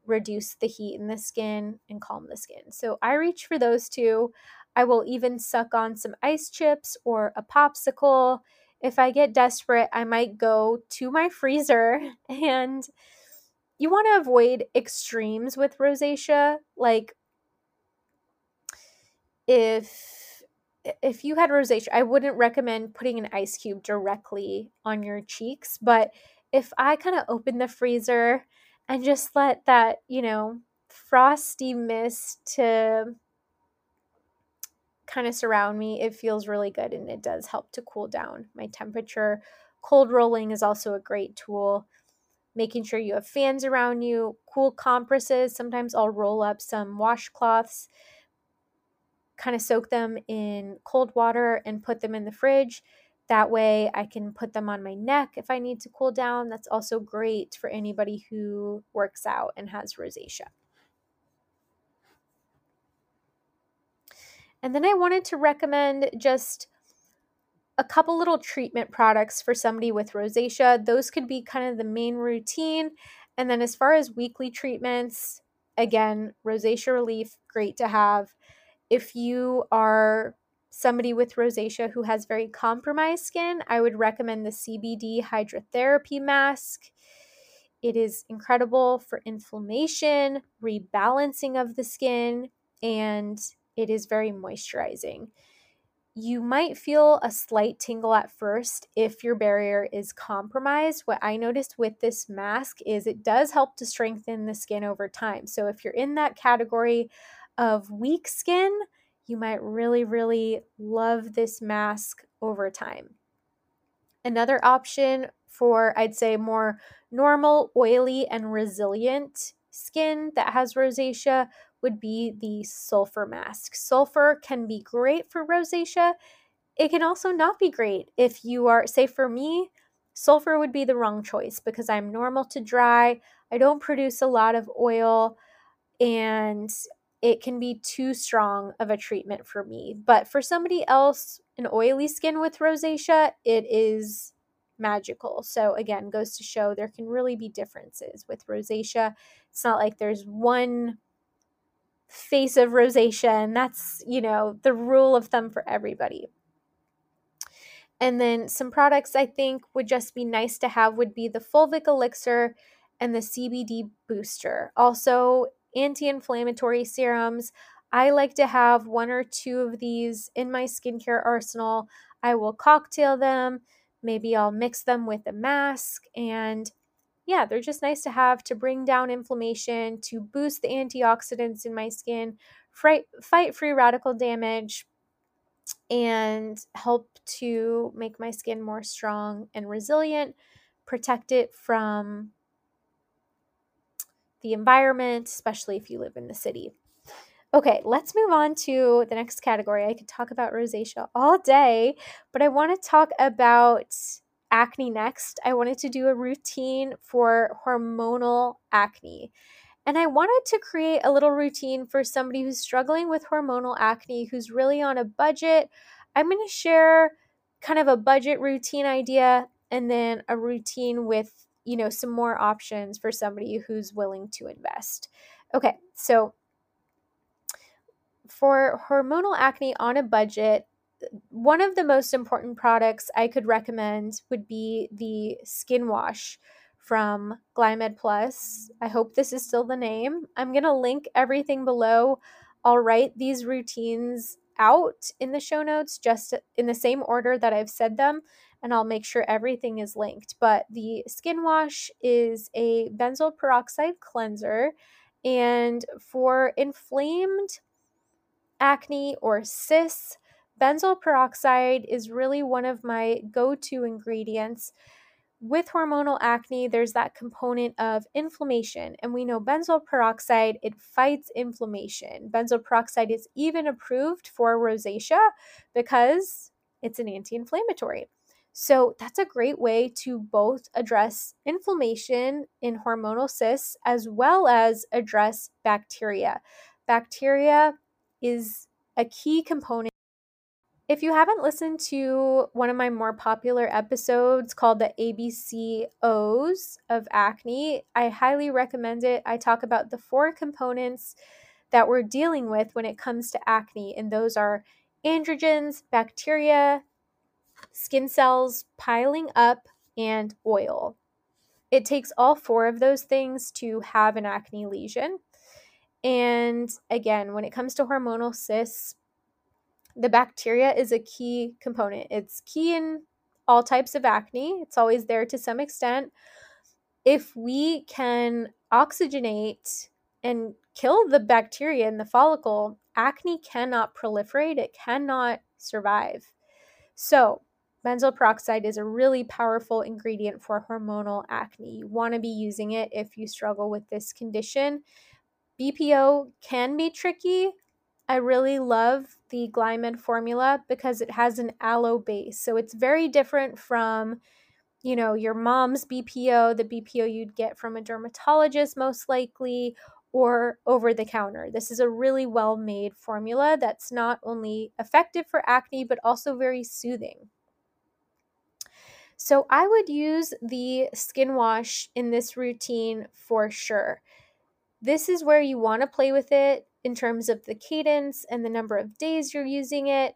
reduce the heat in the skin and calm the skin. So I reach for those two. I will even suck on some ice chips or a popsicle. If I get desperate, I might go to my freezer and you want to avoid extremes with rosacea. Like if if you had rosacea, I wouldn't recommend putting an ice cube directly on your cheeks, but if I kind of open the freezer and just let that, you know, frosty mist to kind of surround me, it feels really good and it does help to cool down my temperature. Cold rolling is also a great tool. Making sure you have fans around you, cool compresses. Sometimes I'll roll up some washcloths, kind of soak them in cold water and put them in the fridge that way, I can put them on my neck if I need to cool down. That's also great for anybody who works out and has rosacea. And then I wanted to recommend just a couple little treatment products for somebody with rosacea. Those could be kind of the main routine. And then as far as weekly treatments, again, rosacea relief, great to have. If you are somebody with rosacea who has very compromised skin, I would recommend the CBD Hydratherapy mask. It is incredible for inflammation, rebalancing of the skin, and it is very moisturizing. You might feel a slight tingle at first if your barrier is compromised. What I noticed with this mask is it does help to strengthen the skin over time. So if you're in that category of weak skin, you might really, really love this mask over time. Another option for, I'd say, more normal, oily, and resilient skin that has rosacea would be the sulfur mask. Sulfur can be great for rosacea. It can also not be great if you are, say, for me, sulfur would be the wrong choice because I'm normal to dry. I don't produce a lot of oil and it can be too strong of a treatment for me. But for somebody else, an oily skin with rosacea, it is magical. So again, goes to show there can really be differences with rosacea. It's not like there's one face of rosacea and that's, you know, the rule of thumb for everybody. And then some products I think would just be nice to have would be the fulvic elixir and the CBD booster. Also, anti inflammatory serums. I like to have one or two of these in my skincare arsenal. I will cocktail them. Maybe I'll mix them with a mask. And yeah, they're just nice to have to bring down inflammation, to boost the antioxidants in my skin, fight, free radical damage, and help to make my skin more strong and resilient, protect it from the environment, especially if you live in the city. Okay, let's move on to the next category. I could talk about rosacea all day, but I want to talk about acne next. I wanted to do a routine for hormonal acne. And I wanted to create a little routine for somebody who's struggling with hormonal acne, who's really on a budget. I'm going to share kind of a budget routine idea and then a routine with you know, some more options for somebody who's willing to invest. Okay, so for hormonal acne on a budget, one of the most important products I could recommend would be the skin wash from Glymed Plus. I hope this is still the name. I'm going to link everything below. I'll write these routines out in the show notes, just in the same order that I've said them, and I'll make sure everything is linked. But the skin wash is a benzoyl peroxide cleanser, and for inflamed acne or cysts, benzoyl peroxide is really one of my go to ingredients with hormonal acne, there's that component of inflammation. And we know benzoyl peroxide, it fights inflammation. Benzoyl peroxide is even approved for rosacea because it's an anti inflammatory. So that's a great way to both address inflammation in hormonal cysts as well as address bacteria. Bacteria is a key component if you haven't listened to one of my more popular episodes called the ABCOs of acne, I highly recommend it. I talk about the four components that we're dealing with when it comes to acne, and those are androgens, bacteria, skin cells piling up, and oil. It takes all four of those things to have an acne lesion. And again, when it comes to hormonal cysts, the bacteria is a key component. It's key in all types of acne, it's always there to some extent. If we can oxygenate and kill the bacteria in the follicle, acne cannot proliferate, it cannot survive. So, benzoyl peroxide is a really powerful ingredient for hormonal acne. You want to be using it if you struggle with this condition. BPO can be tricky. I really love the Glymed formula because it has an aloe base. So it's very different from, you know, your mom's BPO, the BPO you'd get from a dermatologist most likely, or over the counter. This is a really well made formula that's not only effective for acne, but also very soothing. So I would use the skin wash in this routine for sure. This is where you want to play with it in terms of the cadence and the number of days you're using it.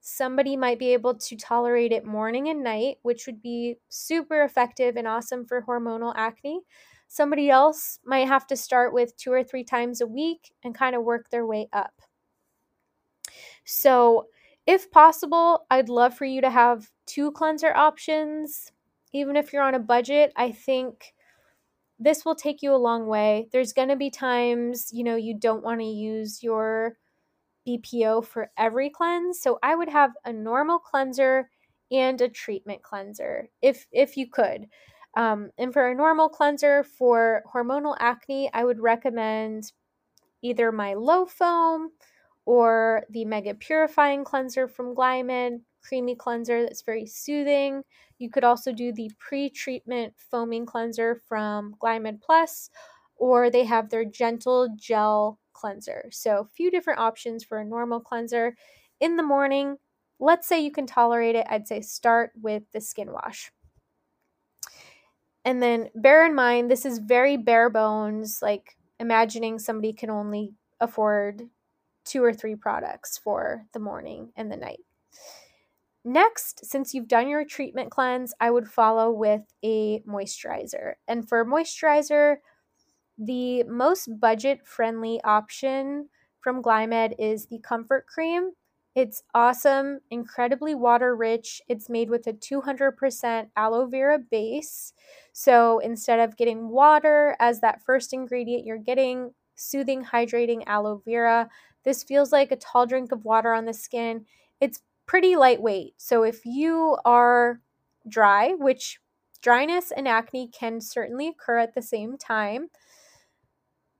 Somebody might be able to tolerate it morning and night, which would be super effective and awesome for hormonal acne. Somebody else might have to start with two or three times a week and kind of work their way up. So, if possible, I'd love for you to have two cleanser options. Even if you're on a budget, I think this will take you a long way. There's going to be times, you know, you don't want to use your BPO for every cleanse. So I would have a normal cleanser and a treatment cleanser if if you could. Um, and for a normal cleanser for hormonal acne, I would recommend either my Lo-Foam or the mega purifying cleanser from Glymed, creamy cleanser that's very soothing. You could also do the pre treatment foaming cleanser from Glymed Plus, or they have their gentle gel cleanser. So, a few different options for a normal cleanser. In the morning, let's say you can tolerate it, I'd say start with the skin wash. And then bear in mind, this is very bare bones, like imagining somebody can only afford two or three products for the morning and the night. Next, since you've done your treatment cleanse, I would follow with a moisturizer. And for moisturizer, the most budget friendly option from Glymed is the Comfort Cream. It's awesome, incredibly water rich. It's made with a 200% aloe vera base. So instead of getting water as that first ingredient, you're getting soothing, hydrating aloe vera. This feels like a tall drink of water on the skin. It's pretty lightweight. So if you are dry, which dryness and acne can certainly occur at the same time,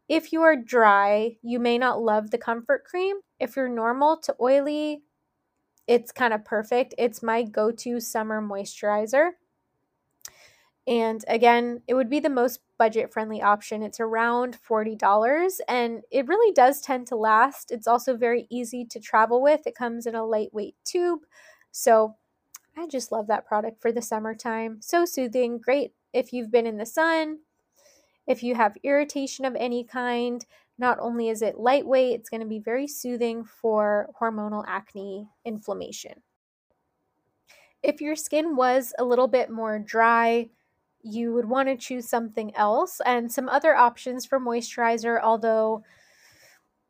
if you are dry, you may not love the comfort cream. If you're normal to oily, it's kind of perfect. It's my go to summer moisturizer. And again, it would be the most budget friendly option. It's around $40 and it really does tend to last. It's also very easy to travel with. It comes in a lightweight tube. So I just love that product for the summertime. So soothing, great if you've been in the sun, if you have irritation of any kind. Not only is it lightweight, it's going to be very soothing for hormonal acne inflammation. If your skin was a little bit more dry, you would want to choose something else and some other options for moisturizer, although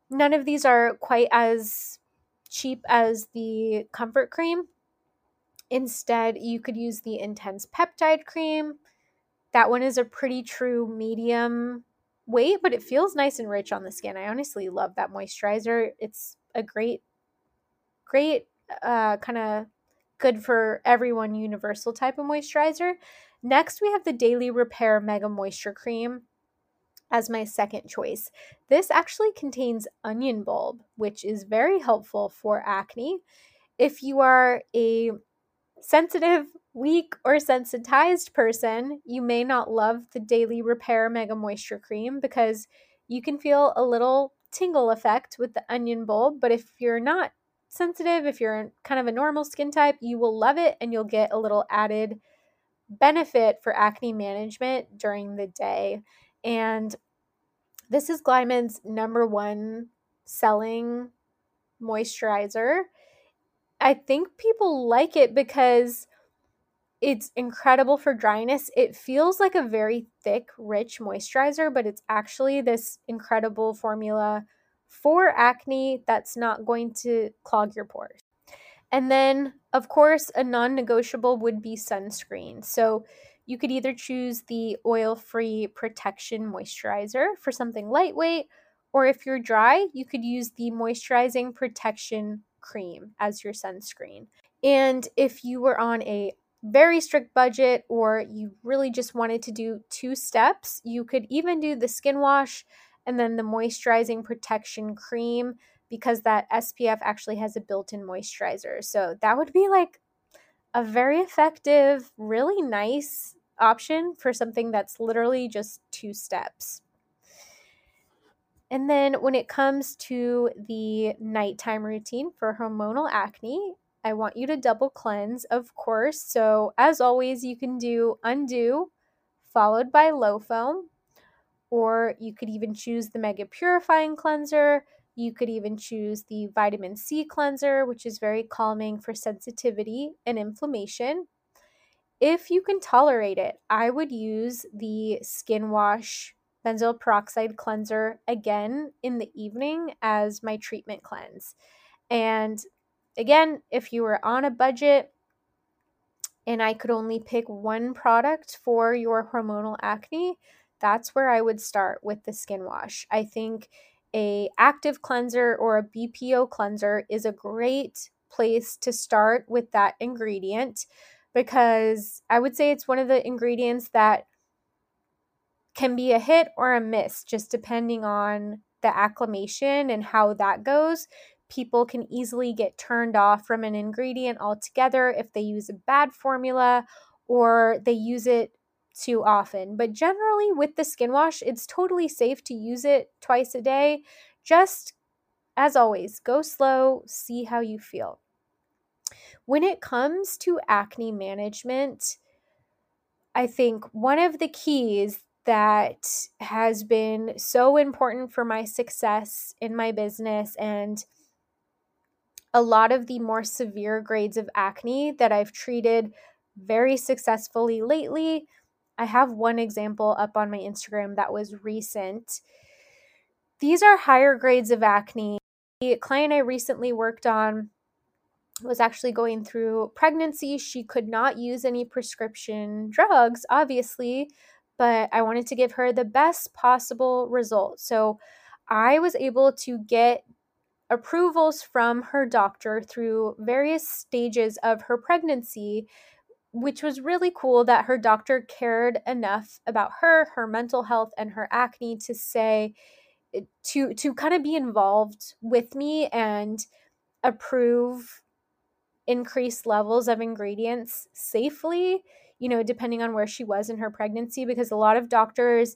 none of these are quite as cheap as the comfort cream. Instead, you could use the intense peptide cream. That one is a pretty true medium weight, but it feels nice and rich on the skin. I honestly love that moisturizer. It's a great, great, uh, kind of good for everyone universal type of moisturizer. Next, we have the Daily Repair Mega Moisture Cream as my second choice. This actually contains onion bulb, which is very helpful for acne. If you are a sensitive, weak, or sensitized person, you may not love the Daily Repair Mega Moisture Cream because you can feel a little tingle effect with the onion bulb. But if you're not sensitive, if you're kind of a normal skin type, you will love it and you'll get a little added benefit for acne management during the day. And this is Glymed's number one selling moisturizer. I think people like it because it's incredible for dryness. It feels like a very thick, rich moisturizer, but it's actually this incredible formula for acne that's not going to clog your pores. And then, of course, a non negotiable would be sunscreen. So you could either choose the oil free protection moisturizer for something lightweight, or if you're dry, you could use the moisturizing protection cream as your sunscreen. And if you were on a very strict budget or you really just wanted to do two steps, you could even do the skin wash and then the moisturizing protection cream because that SPF actually has a built in moisturizer. So that would be like a very effective, really nice option for something that's literally just two steps. And then when it comes to the nighttime routine for hormonal acne, I want you to double cleanse, of course. So, as always, you can do Un-Dew followed by Lo-Foam, or you could even choose the Mega Purifying Cleanser you could even choose the vitamin C cleanser, which is very calming for sensitivity and inflammation. If you can tolerate it, I would use the Skin Wash benzoyl peroxide cleanser again in the evening as my treatment cleanse. And again, if you were on a budget and I could only pick one product for your hormonal acne, that's where I would start with the skin wash. I think a active cleanser or a BPO cleanser is a great place to start with that ingredient because I would say it's one of the ingredients that can be a hit or a miss just depending on the acclimation and how that goes. People can easily get turned off from an ingredient altogether if they use a bad formula or they use it too often. But generally, with the skin wash, it's totally safe to use it twice a day. Just as always, go slow, see how you feel. When it comes to acne management, I think one of the keys that has been so important for my success in my business and a lot of the more severe grades of acne that I've treated very successfully lately I have one example up on my Instagram that was recent. These are higher grades of acne. The client I recently worked on was actually going through pregnancy. She could not use any prescription drugs, obviously, but I wanted to give her the best possible result. So I was able to get approvals from her doctor through various stages of her pregnancy which was really cool that her doctor cared enough about her, her mental health, and her acne to say, eh, to to kind of be involved with me and approve increased levels of ingredients safely you know depending on where she was in her pregnancy because a lot of doctors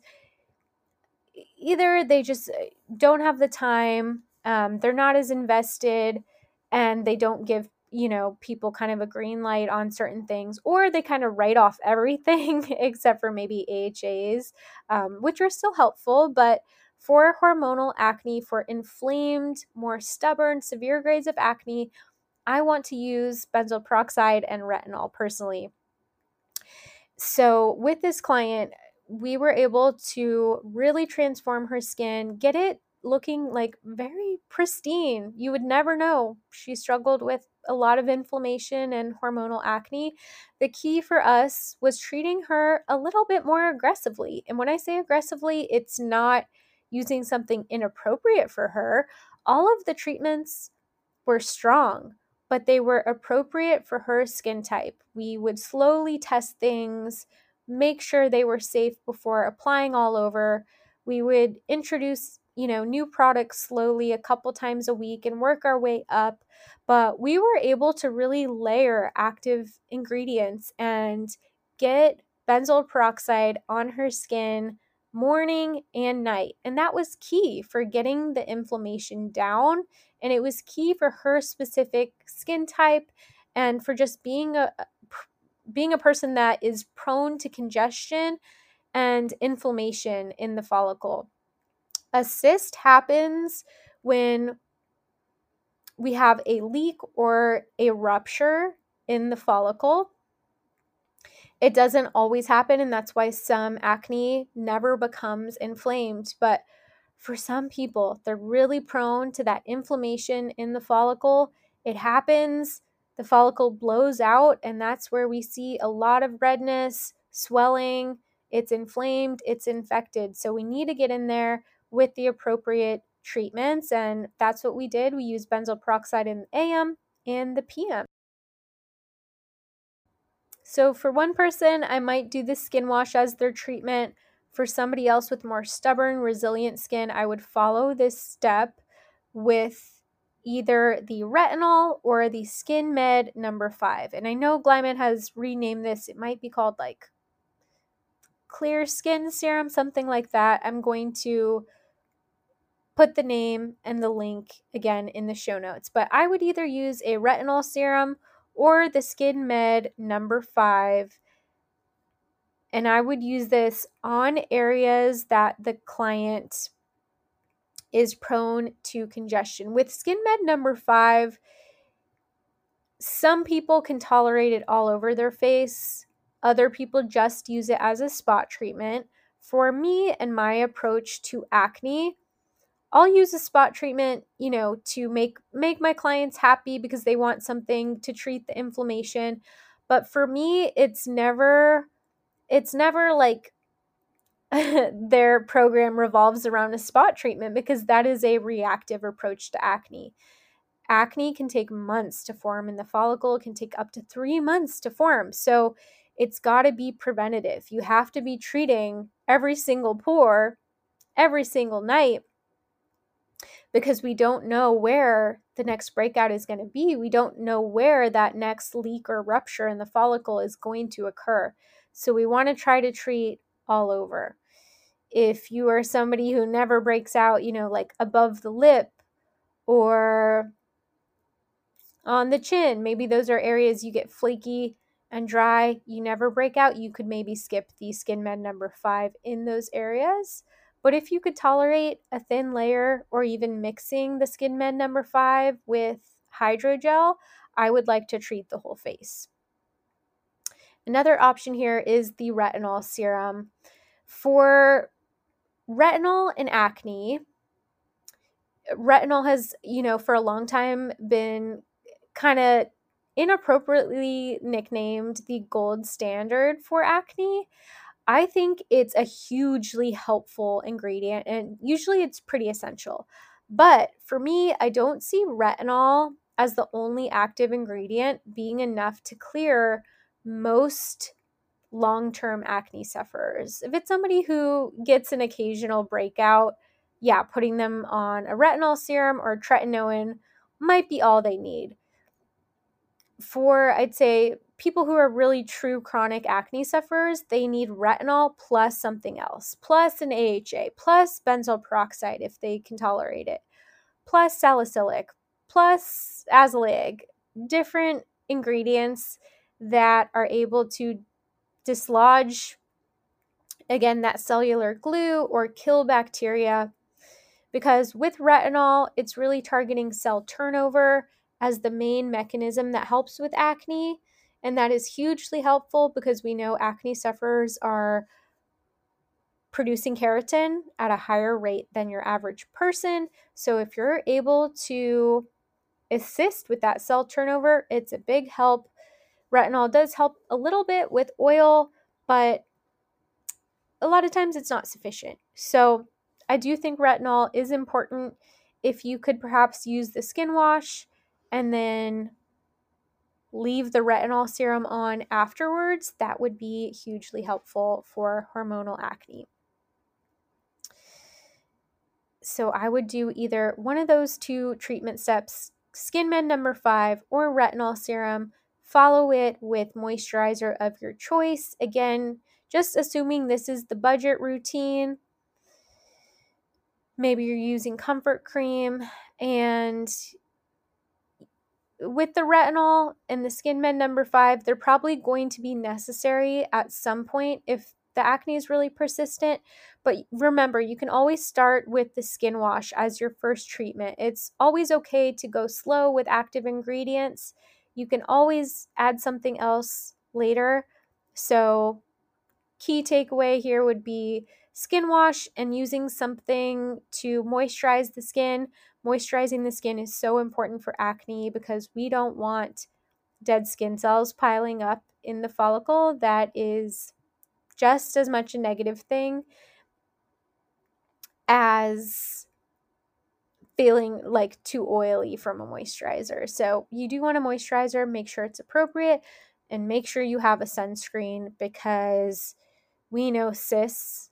either they just eh, don't have the time um, they're not as invested and they don't give you know, people kind of a green light on certain things, or they kind of write off everything except for maybe AHAs, um, which are still helpful. But for hormonal acne, for inflamed, more stubborn, severe grades of acne, I want to use benzoyl peroxide and retinol personally. So, with this client, we were able to really transform her skin, get it looking like very pristine. You would never know. She struggled with a lot of inflammation and hormonal acne. The key for us was treating her a little bit more aggressively. And when I say aggressively, it's not using something inappropriate for her. All of the treatments were strong, but they were appropriate for her skin type. We would slowly test things, make sure they were safe before applying all over. We would introduce, you know, new products slowly a couple times a week and work our way up, but we were able to really layer active ingredients and get benzoyl peroxide on her skin morning and night. And that was key for getting the inflammation down. And it was key for her specific skin type and for just being a being a person that is prone to congestion and inflammation in the follicle. A cyst happens when we have a leak or a rupture in the follicle. It doesn't always happen, and that's why some acne never becomes inflamed. But for some people, they're really prone to that inflammation in the follicle. It happens, the follicle blows out, and that's where we see a lot of redness, swelling. It's inflamed, it's infected. So we need to get in there with the appropriate treatments, and that's what we did. We used benzoyl peroxide in the AM and the PM. So, for one person, I might do the skin wash as their treatment. For somebody else with more stubborn, resilient skin, I would follow this step with either the retinol or the Skin Med number five. And I know Glymed has renamed this, it might be called like Clear Skin Serum, something like that. I'm going to put the name and the link again in the show notes. But I would either use a retinol serum or the Skin Med number five. And I would use this on areas that the client is prone to congestion. With Skin Med number five, some people can tolerate it all over their face, other people just use it as a spot treatment. For me and my approach to acne, I'll use a spot treatment, you know, to make make my clients happy because they want something to treat the inflammation. But for me, it's never it's never like their program revolves around a spot treatment because that is a reactive approach to acne. Acne can take months to form and the follicle can take up to 3 months to form. So it's got to be preventative. You have to be treating every single pore every single night because we don't know where the next breakout is going to be. We don't know where that next leak or rupture in the follicle is going to occur. So we want to try to treat all over. If you are somebody who never breaks out, you know, like above the lip or on the chin, maybe those are areas you get flaky and dry, you never break out, you could maybe skip the Skin Med number five in those areas. But if you could tolerate a thin layer or even mixing the Skin Med number five with hydrogel, I would like to treat the whole face. Another option here is the retinol serum. For retinol and acne, retinol has, you know, for a long time been kind of inappropriately nicknamed the gold standard for acne. I think it's a hugely helpful ingredient and usually it's pretty essential. But for me, I don't see retinol as the only active ingredient being enough to clear most long term acne sufferers. If it's somebody who gets an occasional breakout, yeah, putting them on a retinol serum or tretinoin might be all they need. For, I'd say, people who are really true chronic acne sufferers, they need retinol plus something else, plus an AHA, plus benzoyl peroxide if they can tolerate it, plus salicylic, plus azelaic, different ingredients that are able to dislodge again that cellular glue or kill bacteria. Because with retinol it's really targeting cell turnover as the main mechanism that helps with acne and that is hugely helpful because we know acne sufferers are producing keratin at a higher rate than your average person. So if you're able to assist with that cell turnover, it's a big help. Retinol does help a little bit with oil, but a lot of times it's not sufficient. So I do think retinol is important. If you could perhaps use the skin wash and then leave the retinol serum on afterwards, that would be hugely helpful for hormonal acne. So I would do either one of those two treatment steps, Skin Med number five or retinol serum. Follow it with moisturizer of your choice. Again, just assuming this is the budget routine. Maybe you're using comfort cream and with the retinol and the Skin Med number five, they're probably going to be necessary at some point if the acne is really persistent. But remember, you can always start with the skin wash as your first treatment. It's always okay to go slow with active ingredients. You can always add something else later. So, key takeaway here would be skin wash and using something to moisturize the skin. Moisturizing the skin is so important for acne because we don't want dead skin cells piling up in the follicle. That is just as much a negative thing as feeling like too oily from a moisturizer. So, you do want a moisturizer, make sure it's appropriate, and make sure you have a sunscreen because we know cysts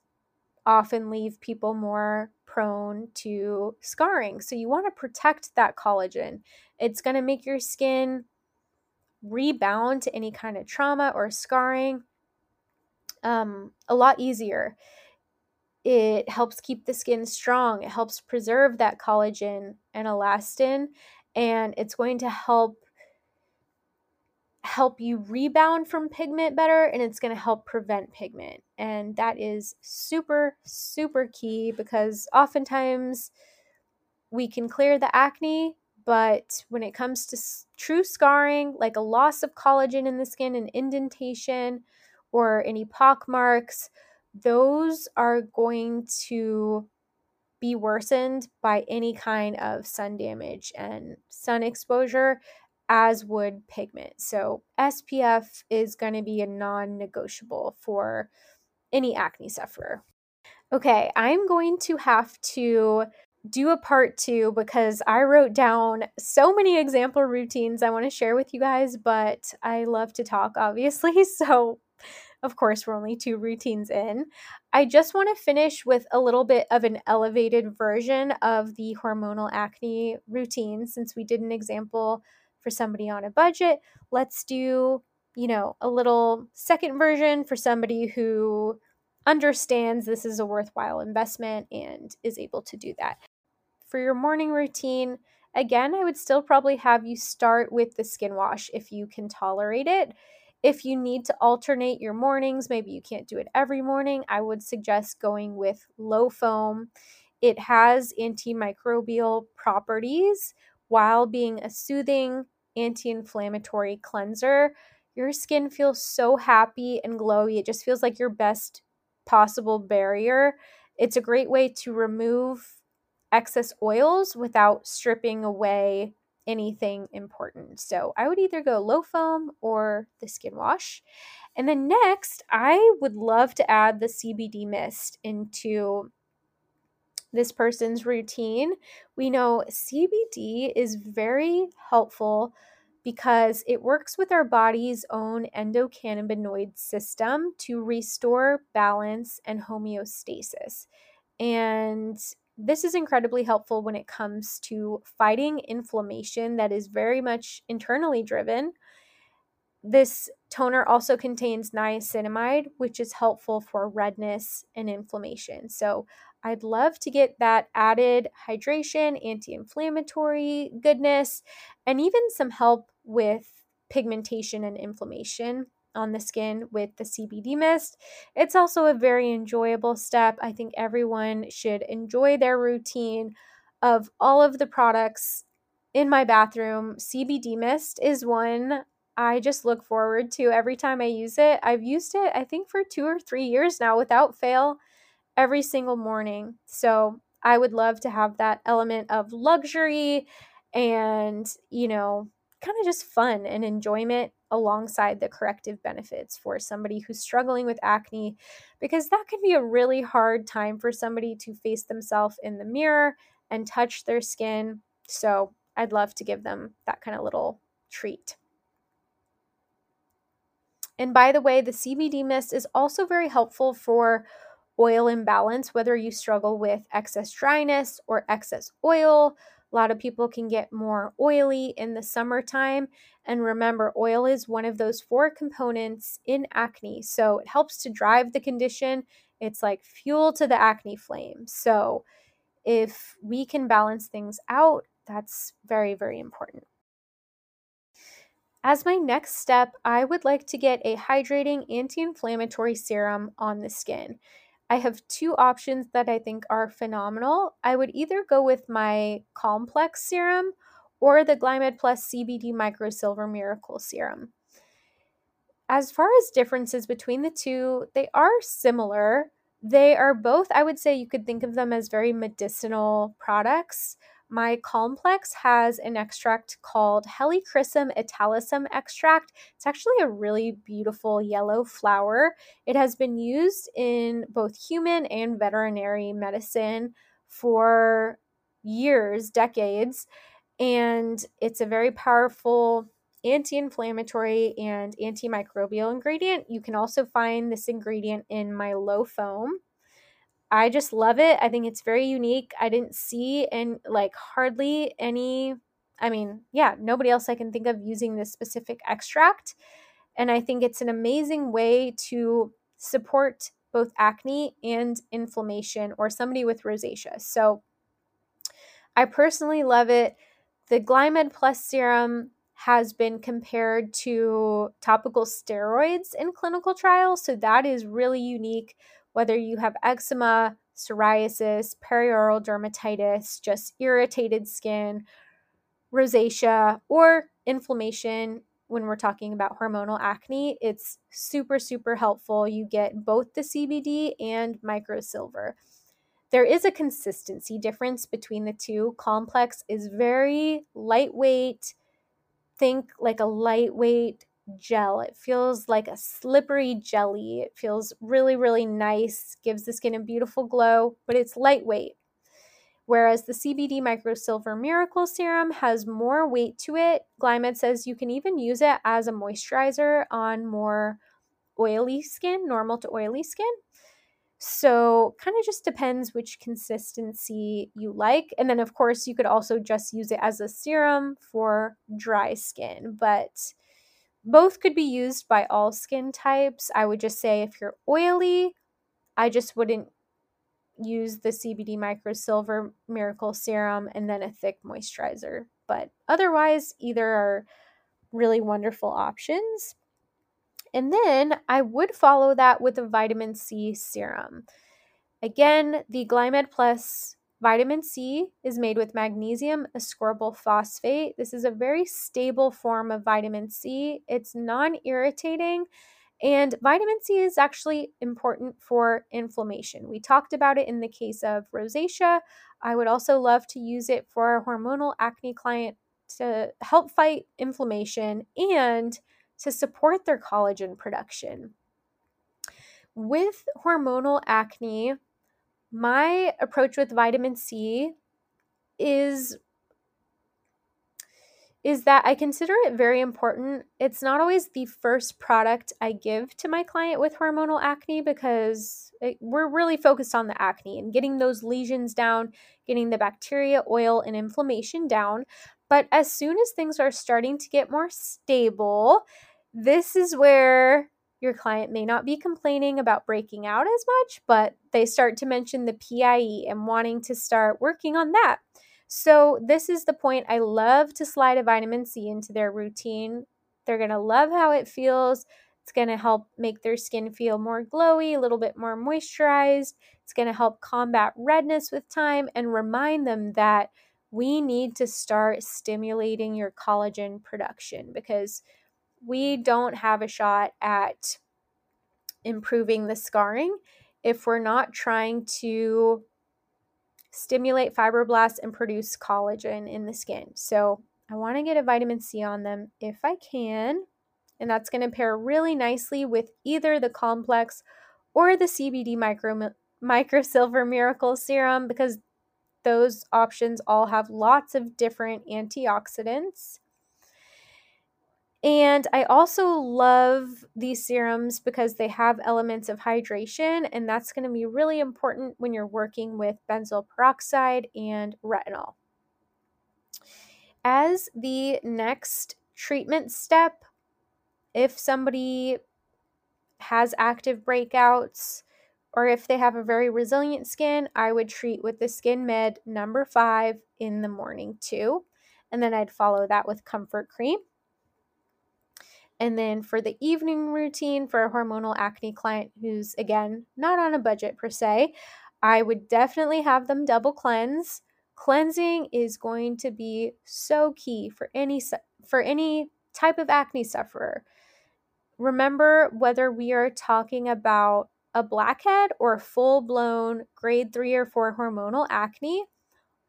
often leave people more prone to scarring. So, you want to protect that collagen. It's going to make your skin rebound to any kind of trauma or scarring um, a lot easier. It helps keep the skin strong. It helps preserve that collagen and elastin, and it's going to help help you rebound from pigment better and it's going to help prevent pigment. And that is super super key because oftentimes we can clear the acne, but when it comes to true scarring, like a loss of collagen in the skin and indentation, or any pock marks, those are going to be worsened by any kind of sun damage and sun exposure, as would pigment. So, SPF is going to be a non negotiable for any acne sufferer. Okay, I'm going to have to do a part two because I wrote down so many example routines I want to share with you guys, but I love to talk, obviously. So of course, we're only two routines in. I just want to finish with a little bit of an elevated version of the hormonal acne routine since we did an example for somebody on a budget. Let's do, you know, a little second version for somebody who understands this is a worthwhile investment and is able to do that. For your morning routine, again, I would still probably have you start with the skin wash if you can tolerate it. If you need to alternate your mornings, maybe you can't do it every morning, I would suggest going with Lo-Foam. It has antimicrobial properties while being a soothing anti inflammatory cleanser. Your skin feels so happy and glowy. It just feels like your best possible barrier. It's a great way to remove excess oils without stripping away anything important. So I would either go Lo-Foam or the skin wash. And then next, I would love to add the CBD mist into this person's routine. We know CBD is very helpful because it works with our body's own endocannabinoid system to restore balance and homeostasis. And this is incredibly helpful when it comes to fighting inflammation that is very much internally driven. This toner also contains niacinamide, which is helpful for redness and inflammation. So, I'd love to get that added hydration, anti inflammatory goodness, and even some help with pigmentation and inflammation on the skin with the CBD mist. It's also a very enjoyable step. I think everyone should enjoy their routine of all of the products in my bathroom. CBD mist is one I just look forward to every time I use it. I've used it, I think, for two or three years now without fail. Every single morning. So I would love to have that element of luxury and, you know, kind of just fun and enjoyment alongside the corrective benefits for somebody who's struggling with acne because that can be a really hard time for somebody to face themselves in the mirror and touch their skin. So I'd love to give them that kind of little treat. And by the way, the CBD mist is also very helpful for oil imbalance, whether you struggle with excess dryness or excess oil. A lot of people can get more oily in the summertime. And remember, oil is one of those four components in acne. So it helps to drive the condition. It's like fuel to the acne flame. So if we can balance things out, that's very, very important. As my next step, I would like to get a hydrating anti inflammatory serum on the skin. I have two options that I think are phenomenal. I would either go with my Calm-Plex serum or the Glymed Plus CBD Micro Silver Miracle Serum. As far as differences between the two, they are similar. They are both, I would say, you could think of them as very medicinal products. My Calm-Plex has an extract called Helichrysum italicum extract. It's actually a really beautiful yellow flower. It has been used in both human and veterinary medicine for years, decades, and it's a very powerful anti inflammatory and antimicrobial ingredient. You can also find this ingredient in my Lo-Foam. I just love it. I think it's very unique. I didn't see and like hardly any I mean, yeah, nobody else I can think of using this specific extract. And I think it's an amazing way to support both acne and inflammation or somebody with rosacea. So I personally love it. The Glymed Plus serum has been compared to topical steroids in clinical trials. So that is really unique whether you have eczema, psoriasis, perioral dermatitis, just irritated skin, rosacea, or inflammation. When we're talking about hormonal acne, it's super, super helpful. You get both the CBD and microsilver. There is a consistency difference between the two. Calm-Plex is very lightweight. Think like a lightweight gel. It feels like a slippery jelly. It feels really, really nice, gives the skin a beautiful glow, but it's lightweight. Whereas the CBD Microsilver Miracle Serum has more weight to it. Glymed says you can even use it as a moisturizer on more oily skin, normal to oily skin. So, kind of just depends which consistency you like. And then, of course, you could also just use it as a serum for dry skin. But both could be used by all skin types. I would just say if you're oily, I just wouldn't use the CBD Microsilver Miracle Serum and then a thick moisturizer. But otherwise, either are really wonderful options. And then I would follow that with a vitamin C serum. Again, the Glymed Plus Vitamin C is made with magnesium ascorbyl phosphate. This is a very stable form of vitamin C. It's non irritating, and vitamin C is actually important for inflammation. We talked about it in the case of rosacea. I would also love to use it for a hormonal acne client to help fight inflammation and to support their collagen production. With hormonal acne, my approach with vitamin C is is that I consider it very important. It's not always the first product I give to my client with hormonal acne because it, we're really focused on the acne and getting those lesions down, getting the bacteria, oil, and inflammation down. But as soon as things are starting to get more stable, this is where your client may not be complaining about breaking out as much, but they start to mention the PIE and wanting to start working on that. So, this is the point. I love to slide a vitamin C into their routine. They're going to love how it feels. It's going to help make their skin feel more glowy, a little bit more moisturized. It's going to help combat redness with time and remind them that we need to start stimulating your collagen production because we don't have a shot at improving the scarring if we're not trying to stimulate fibroblasts and produce collagen in the skin. So I want to get a vitamin C on them if I can. And that's going to pair really nicely with either the Calm-Plex or the CBD micro, micro silver miracle serum because those options all have lots of different antioxidants. And I also love these serums because they have elements of hydration, and that's going to be really important when you're working with benzoyl peroxide and retinol. As the next treatment step, if somebody has active breakouts or if they have a very resilient skin, I would treat with the Skin Med number five in the morning too. And then I'd follow that with Comfort Cream. And then for the evening routine for a hormonal acne client who's, again, not on a budget per se, I would definitely have them double cleanse. Cleansing is going to be so key for any for any type of acne sufferer. Remember whether we are talking about a blackhead or full-blown grade 3 or 4 hormonal acne,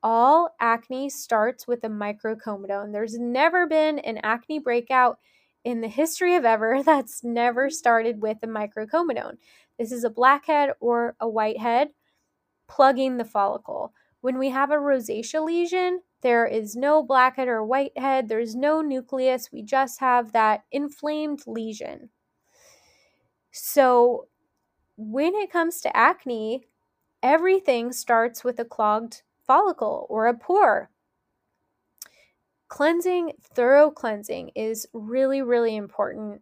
all acne starts with a microcomedone. There's never been an acne breakout in the history of ever that's never started with a microcomedone. This is a blackhead or a whitehead plugging the follicle. When we have a rosacea lesion, there is no blackhead or whitehead, there's no nucleus, we just have that inflamed lesion. So, when it comes to acne, everything starts with a clogged follicle or a pore cleansing, thorough cleansing is really, really important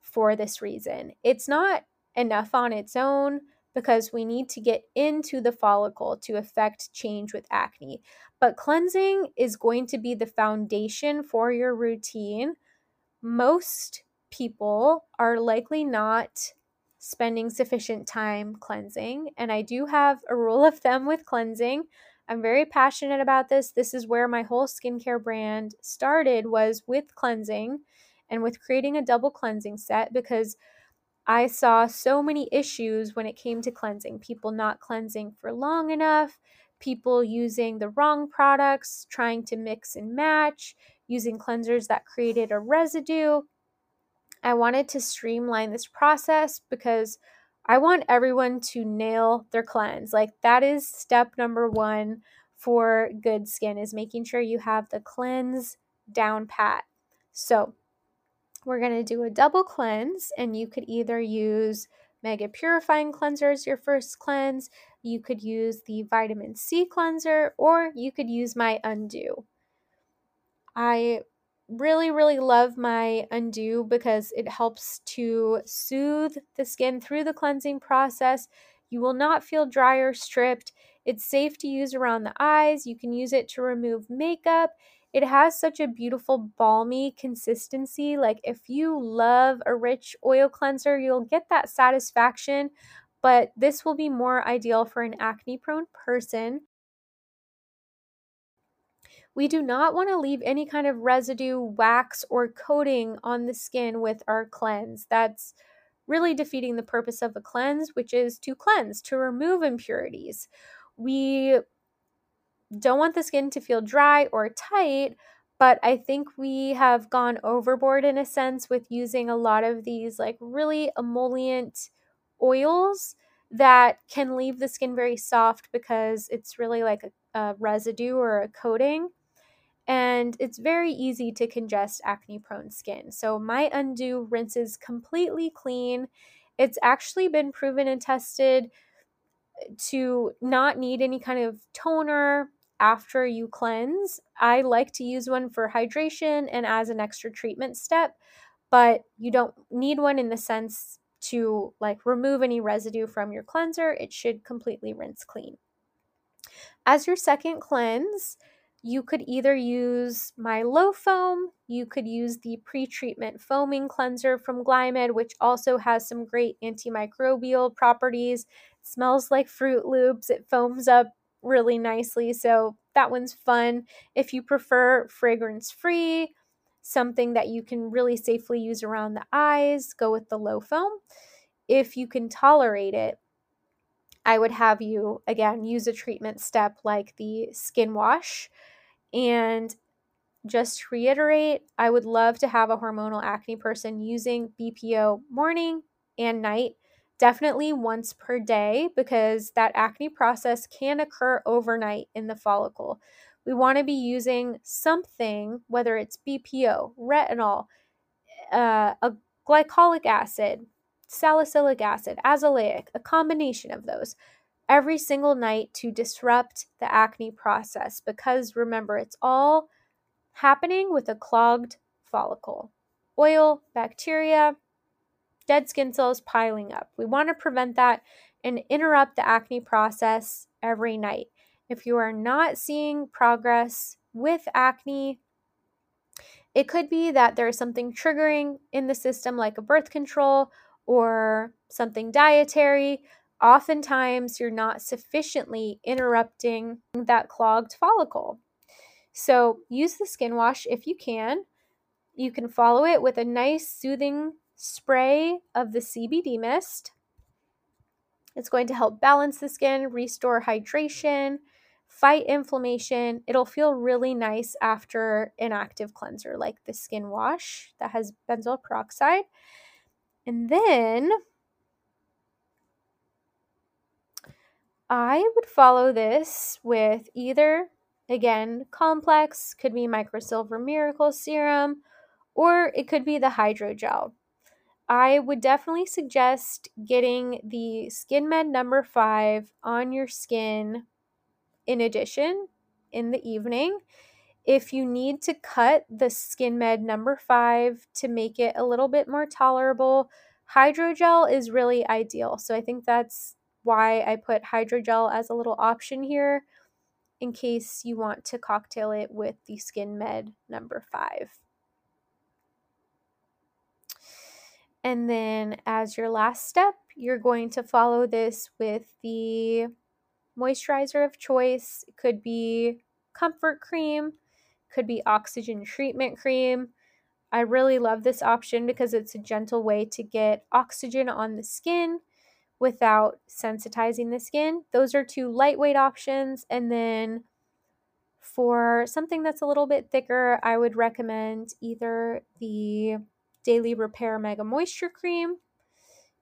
for this reason. It's not enough on its own because we need to get into the follicle to affect change with acne. But cleansing is going to be the foundation for your routine. Most people are likely not spending sufficient time cleansing, and I do have a rule of thumb with cleansing. I'm very passionate about this. This is where my whole skincare brand started was with cleansing and with creating a double cleansing set because I saw so many issues when it came to cleansing. People not cleansing for long enough, people using the wrong products, trying to mix and match, using cleansers that created a residue. I wanted to streamline this process because I want everyone to nail their cleanse. Like that is step number 1 for good skin is making sure you have the cleanse down pat. So, we're going to do a double cleanse and you could either use Mega Purifying Cleanser as your first cleanse, you could use the vitamin C cleanser, or you could use my Un-Dew. I really, really love my Un-Dew because it helps to soothe the skin through the cleansing process. You will not feel dry or stripped. It's safe to use around the eyes. You can use it to remove makeup. It has such a beautiful balmy consistency. Like if you love a rich oil cleanser, you'll get that satisfaction, but this will be more ideal for an acne prone person we do not want to leave any kind of residue, wax, or coating on the skin with our cleanse. That's really defeating the purpose of a cleanse, which is to cleanse, to remove impurities. We don't want the skin to feel dry or tight, but I think we have gone overboard in a sense with using a lot of these like really emollient oils that can leave the skin very soft because it's really like a, a residue or a coating and it's very easy to congest acne prone skin. So, my Un-Dew rinses completely clean. It's actually been proven and tested uh, to not need any kind of toner after you cleanse. I like to use one for hydration and as an extra treatment step, but you don't need one in the sense to like remove any residue from your cleanser. It should completely rinse clean. As your second cleanse, you could either use my Lo-Foam, you could use the pre treatment foaming cleanser from Glymed, which also has some great antimicrobial properties. It smells like Froot Loops, it foams up really nicely. So that one's fun. If you prefer fragrance free, something that you can really safely use around the eyes, go with the Lo-Foam. If you can tolerate it, I would have you again use a treatment step like the skin wash. And just to reiterate, I would love to have a hormonal acne person using BPO morning and night, definitely once per day, because that acne process can occur overnight in the follicle. We want to be using something, whether it's BPO, retinol, uh, a glycolic acid, salicylic acid, azelaic, a combination of those every single night to disrupt the acne process because remember, it's all happening with a clogged follicle. Oil, bacteria, dead skin cells piling up. We want to prevent that and interrupt the acne process every night. If you are not seeing progress with acne, it could be that there's something triggering in the system, like a birth control or something dietary. Oftentimes, you're not sufficiently interrupting that clogged follicle. So, use the skin wash if you can. You can follow it with a nice soothing spray of the CBD mist. It's going to help balance the skin, restore hydration, fight inflammation. It'll feel really nice after an active cleanser like the skin wash that has benzoyl peroxide. And then I would follow this with either, again, Calm-Plex, could be microsilver miracle serum, or it could be the hydrogel. I would definitely suggest getting the Skin Med number five on your skin in addition in the evening. If you need to cut the Skin Med number five to make it a little bit more tolerable, hydrogel is really ideal. So I think that's why I put hydrogel as a little option here in case you want to cocktail it with the Skin Med number five. And then as your last step, you're going to follow this with the moisturizer of choice. It could be comfort cream, could be oxygen treatment cream. I really love this option because it's a gentle way to get oxygen on the skin without sensitizing the skin. Those are two lightweight options. And then for something that's a little bit thicker, I would recommend either the Daily Repair Mega Moisture Cream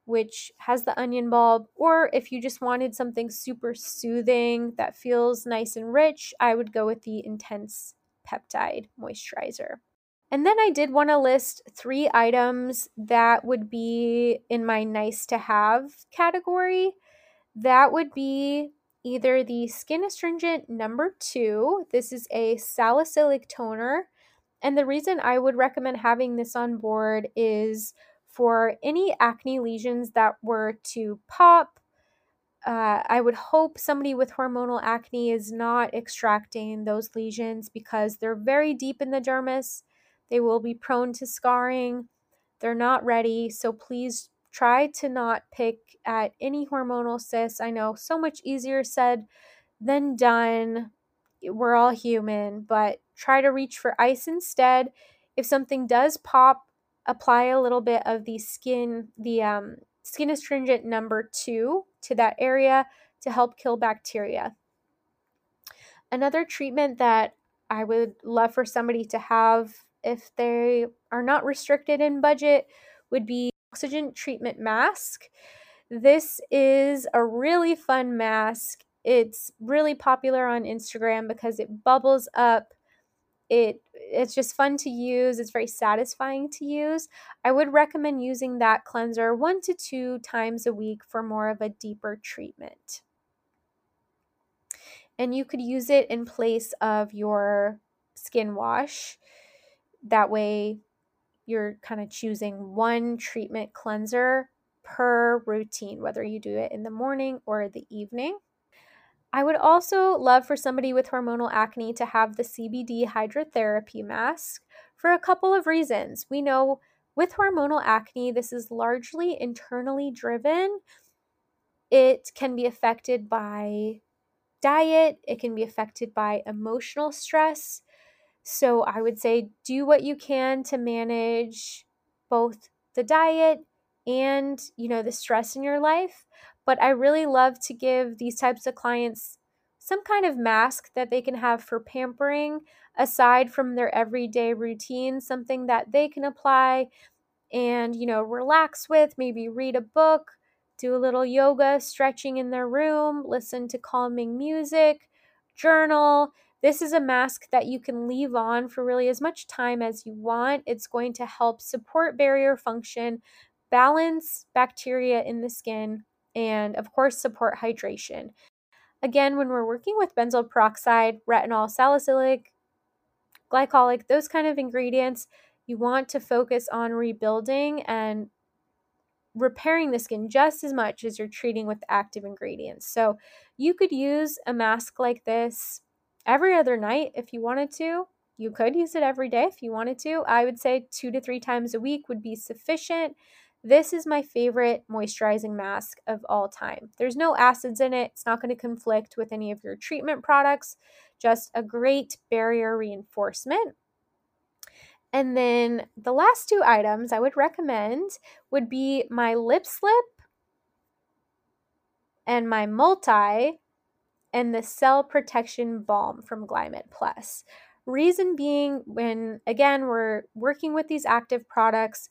which has the onion bulb, or if you just wanted something super soothing that feels nice and rich, I would go with the Intense Peptide Moisturizer. And then I did want to list three items that would be in my nice to have category. That would be either the Skin Astringent number two. This is a salicylic toner. And the reason I would recommend having this on board is for any acne lesions that were to pop. Uh, I would hope somebody with hormonal acne is not extracting those lesions because they're very deep in the dermis. They will be prone to scarring. They're not ready. So please try to not pick at any hormonal cysts. I know so much easier said than done. We're all human, but try to reach for ice instead. If something does pop, apply a little bit of the skin, the um, skin astringent number two to that area to help kill bacteria. Another treatment that I would love for somebody to have if they are not restricted in budget would be oxygen treatment mask. This is a really fun mask. It's really popular on Instagram because it bubbles up. It it's just fun to use. It's very satisfying to use. I would recommend using that cleanser one to two times a week for more of a deeper treatment. And you could use it in place of your skin wash that way you're kind of choosing one treatment cleanser per routine whether you do it in the morning or the evening I would also love for somebody with hormonal acne to have the CBD Hydratherapy mask for a couple of reasons. We know with hormonal acne, this is largely internally driven. It can be affected by diet, it can be affected by emotional stress. So I would say do what you can to manage both the diet and, you know, the stress in your life but I really love to give these types of clients some kind of mask that they can have for pampering aside from their everyday routine, something that they can apply and, you know, relax with, maybe read a book, do a little yoga, stretching in their room, listen to calming music, journal. This is a mask that you can leave on for really as much time as you want. It's going to help support barrier function, balance bacteria in the skin, and of course, support hydration. Again, when we're working with benzoyl peroxide, retinol, salicylic, glycolic, those kind of ingredients, you want to focus on rebuilding and repairing the skin just as much as you're treating with active ingredients. So you could use a mask like this every other night if you wanted to. You could use it every day if you wanted to. I would say two to three times a week would be sufficient. This is my favorite moisturizing mask of all time. There's no acids in it, it's not going to conflict with any of your treatment products, just a great barrier reinforcement. And then the last two items I would recommend would be my lip slip and my multi and the cell protection balm from Glymed Plus. Reason being, when again we're working with these active products,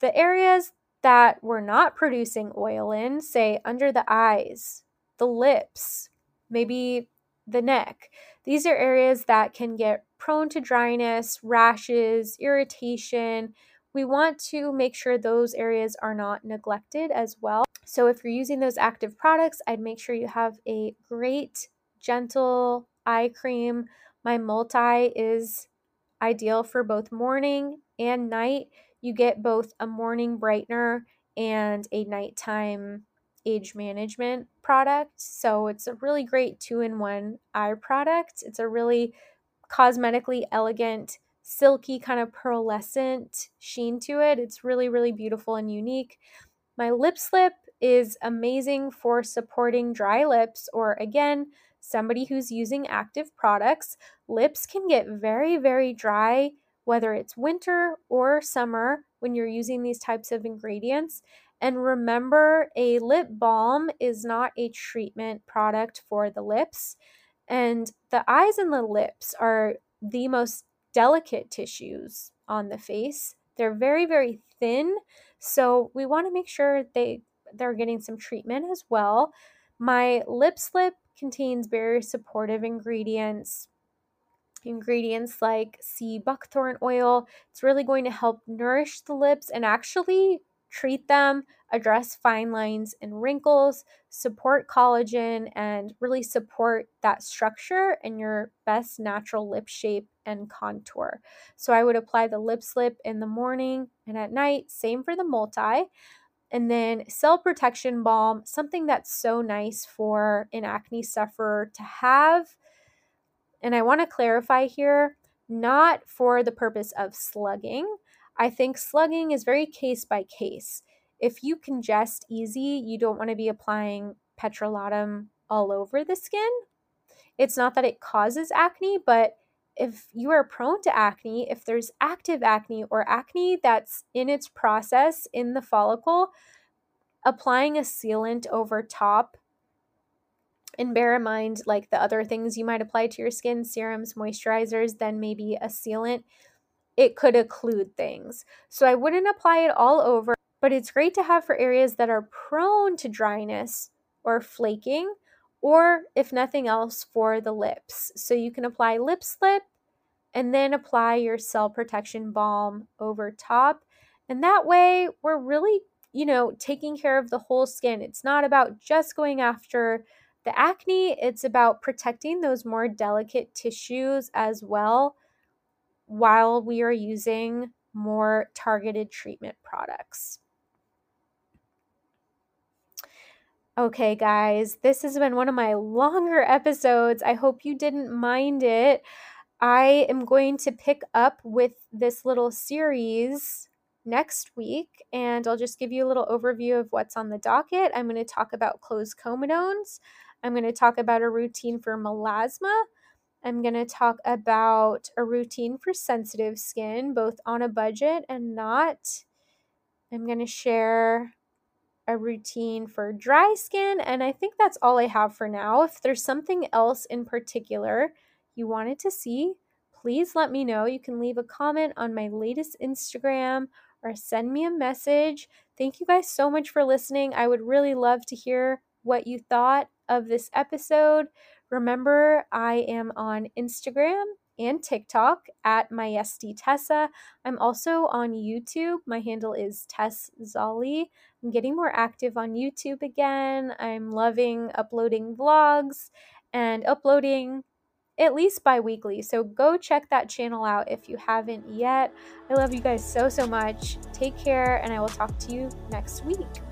the areas that we're not producing oil in, say under the eyes, the lips, maybe the neck, these are areas that can get prone to dryness, rashes, irritation. We want to make sure those areas are not neglected as well. So, if you're using those active products, I'd make sure you have a great, gentle eye cream. My multi is ideal for both morning and night. You get both a morning brightener and a nighttime age management product. So it's a really great two in one eye product. It's a really cosmetically elegant, silky, kind of pearlescent sheen to it. It's really, really beautiful and unique. My lip slip is amazing for supporting dry lips or, again, somebody who's using active products. Lips can get very, very dry, whether it's winter or summer when you're using these types of ingredients. And remember, a lip balm is not a treatment product for the lips. And the eyes and the lips are the most delicate tissues on the face. They're very, very thin. So we want to make sure they they're getting some treatment as well. My lip slip contains very supportive ingredients. Ingredients like sea buckthorn oil. It's really going to help nourish the lips and actually treat them, address fine lines and wrinkles, support collagen, and really support that structure and your best natural lip shape and contour. So I would apply the lip slip in the morning and at night, same for the multi. And then cell protection balm, something that's so nice for an acne sufferer to have. And I want to clarify here, not for the purpose of slugging, I think slugging is very case by case. If you congest easy, you don't want to be applying petrolatum all over the skin. It's not that it causes acne, but if you are prone to acne, if there's active acne or acne that's in its process in the follicle, applying a sealant over top and bear in mind like the other things you might apply to your skin serums moisturizers then maybe a sealant it could occlude things. So I wouldn't apply it all over, but it's great to have for areas that are prone to dryness or flaking, or if nothing else, for the lips. So you can apply lip slip and then apply your cell protection balm over top. And that way, we're really, you know, taking care of the whole skin. It's not about just going after the acne, it's about protecting those more delicate tissues as well while we are using more targeted treatment products. Okay, guys, this has been one of my longer episodes. I hope you didn't mind it. I am going to pick up with this little series next week, and I'll just give you a little overview of what's on the docket. I'm going to talk about closed comedones. I'm going to talk about a routine for melasma. I'm going to talk about a routine for sensitive skin, both on a budget and not. I'm going to share a routine for dry skin, and I think that's all I have for now. If there's something else in particular you wanted to see, please let me know. You can leave a comment on my latest Instagram or send me a message. Thank you guys so much for listening. I would really love to hear what you thought of this episode. Remember, I am on Instagram and TikTok at myestitessa. I'm also on YouTube. My handle is Tess Zolly. I'm getting more active on YouTube again. I'm loving uploading vlogs and uploading at least bi weekly. So go check that channel out if you haven't yet. I love you guys so, so much. Take care, and I will talk to you next week.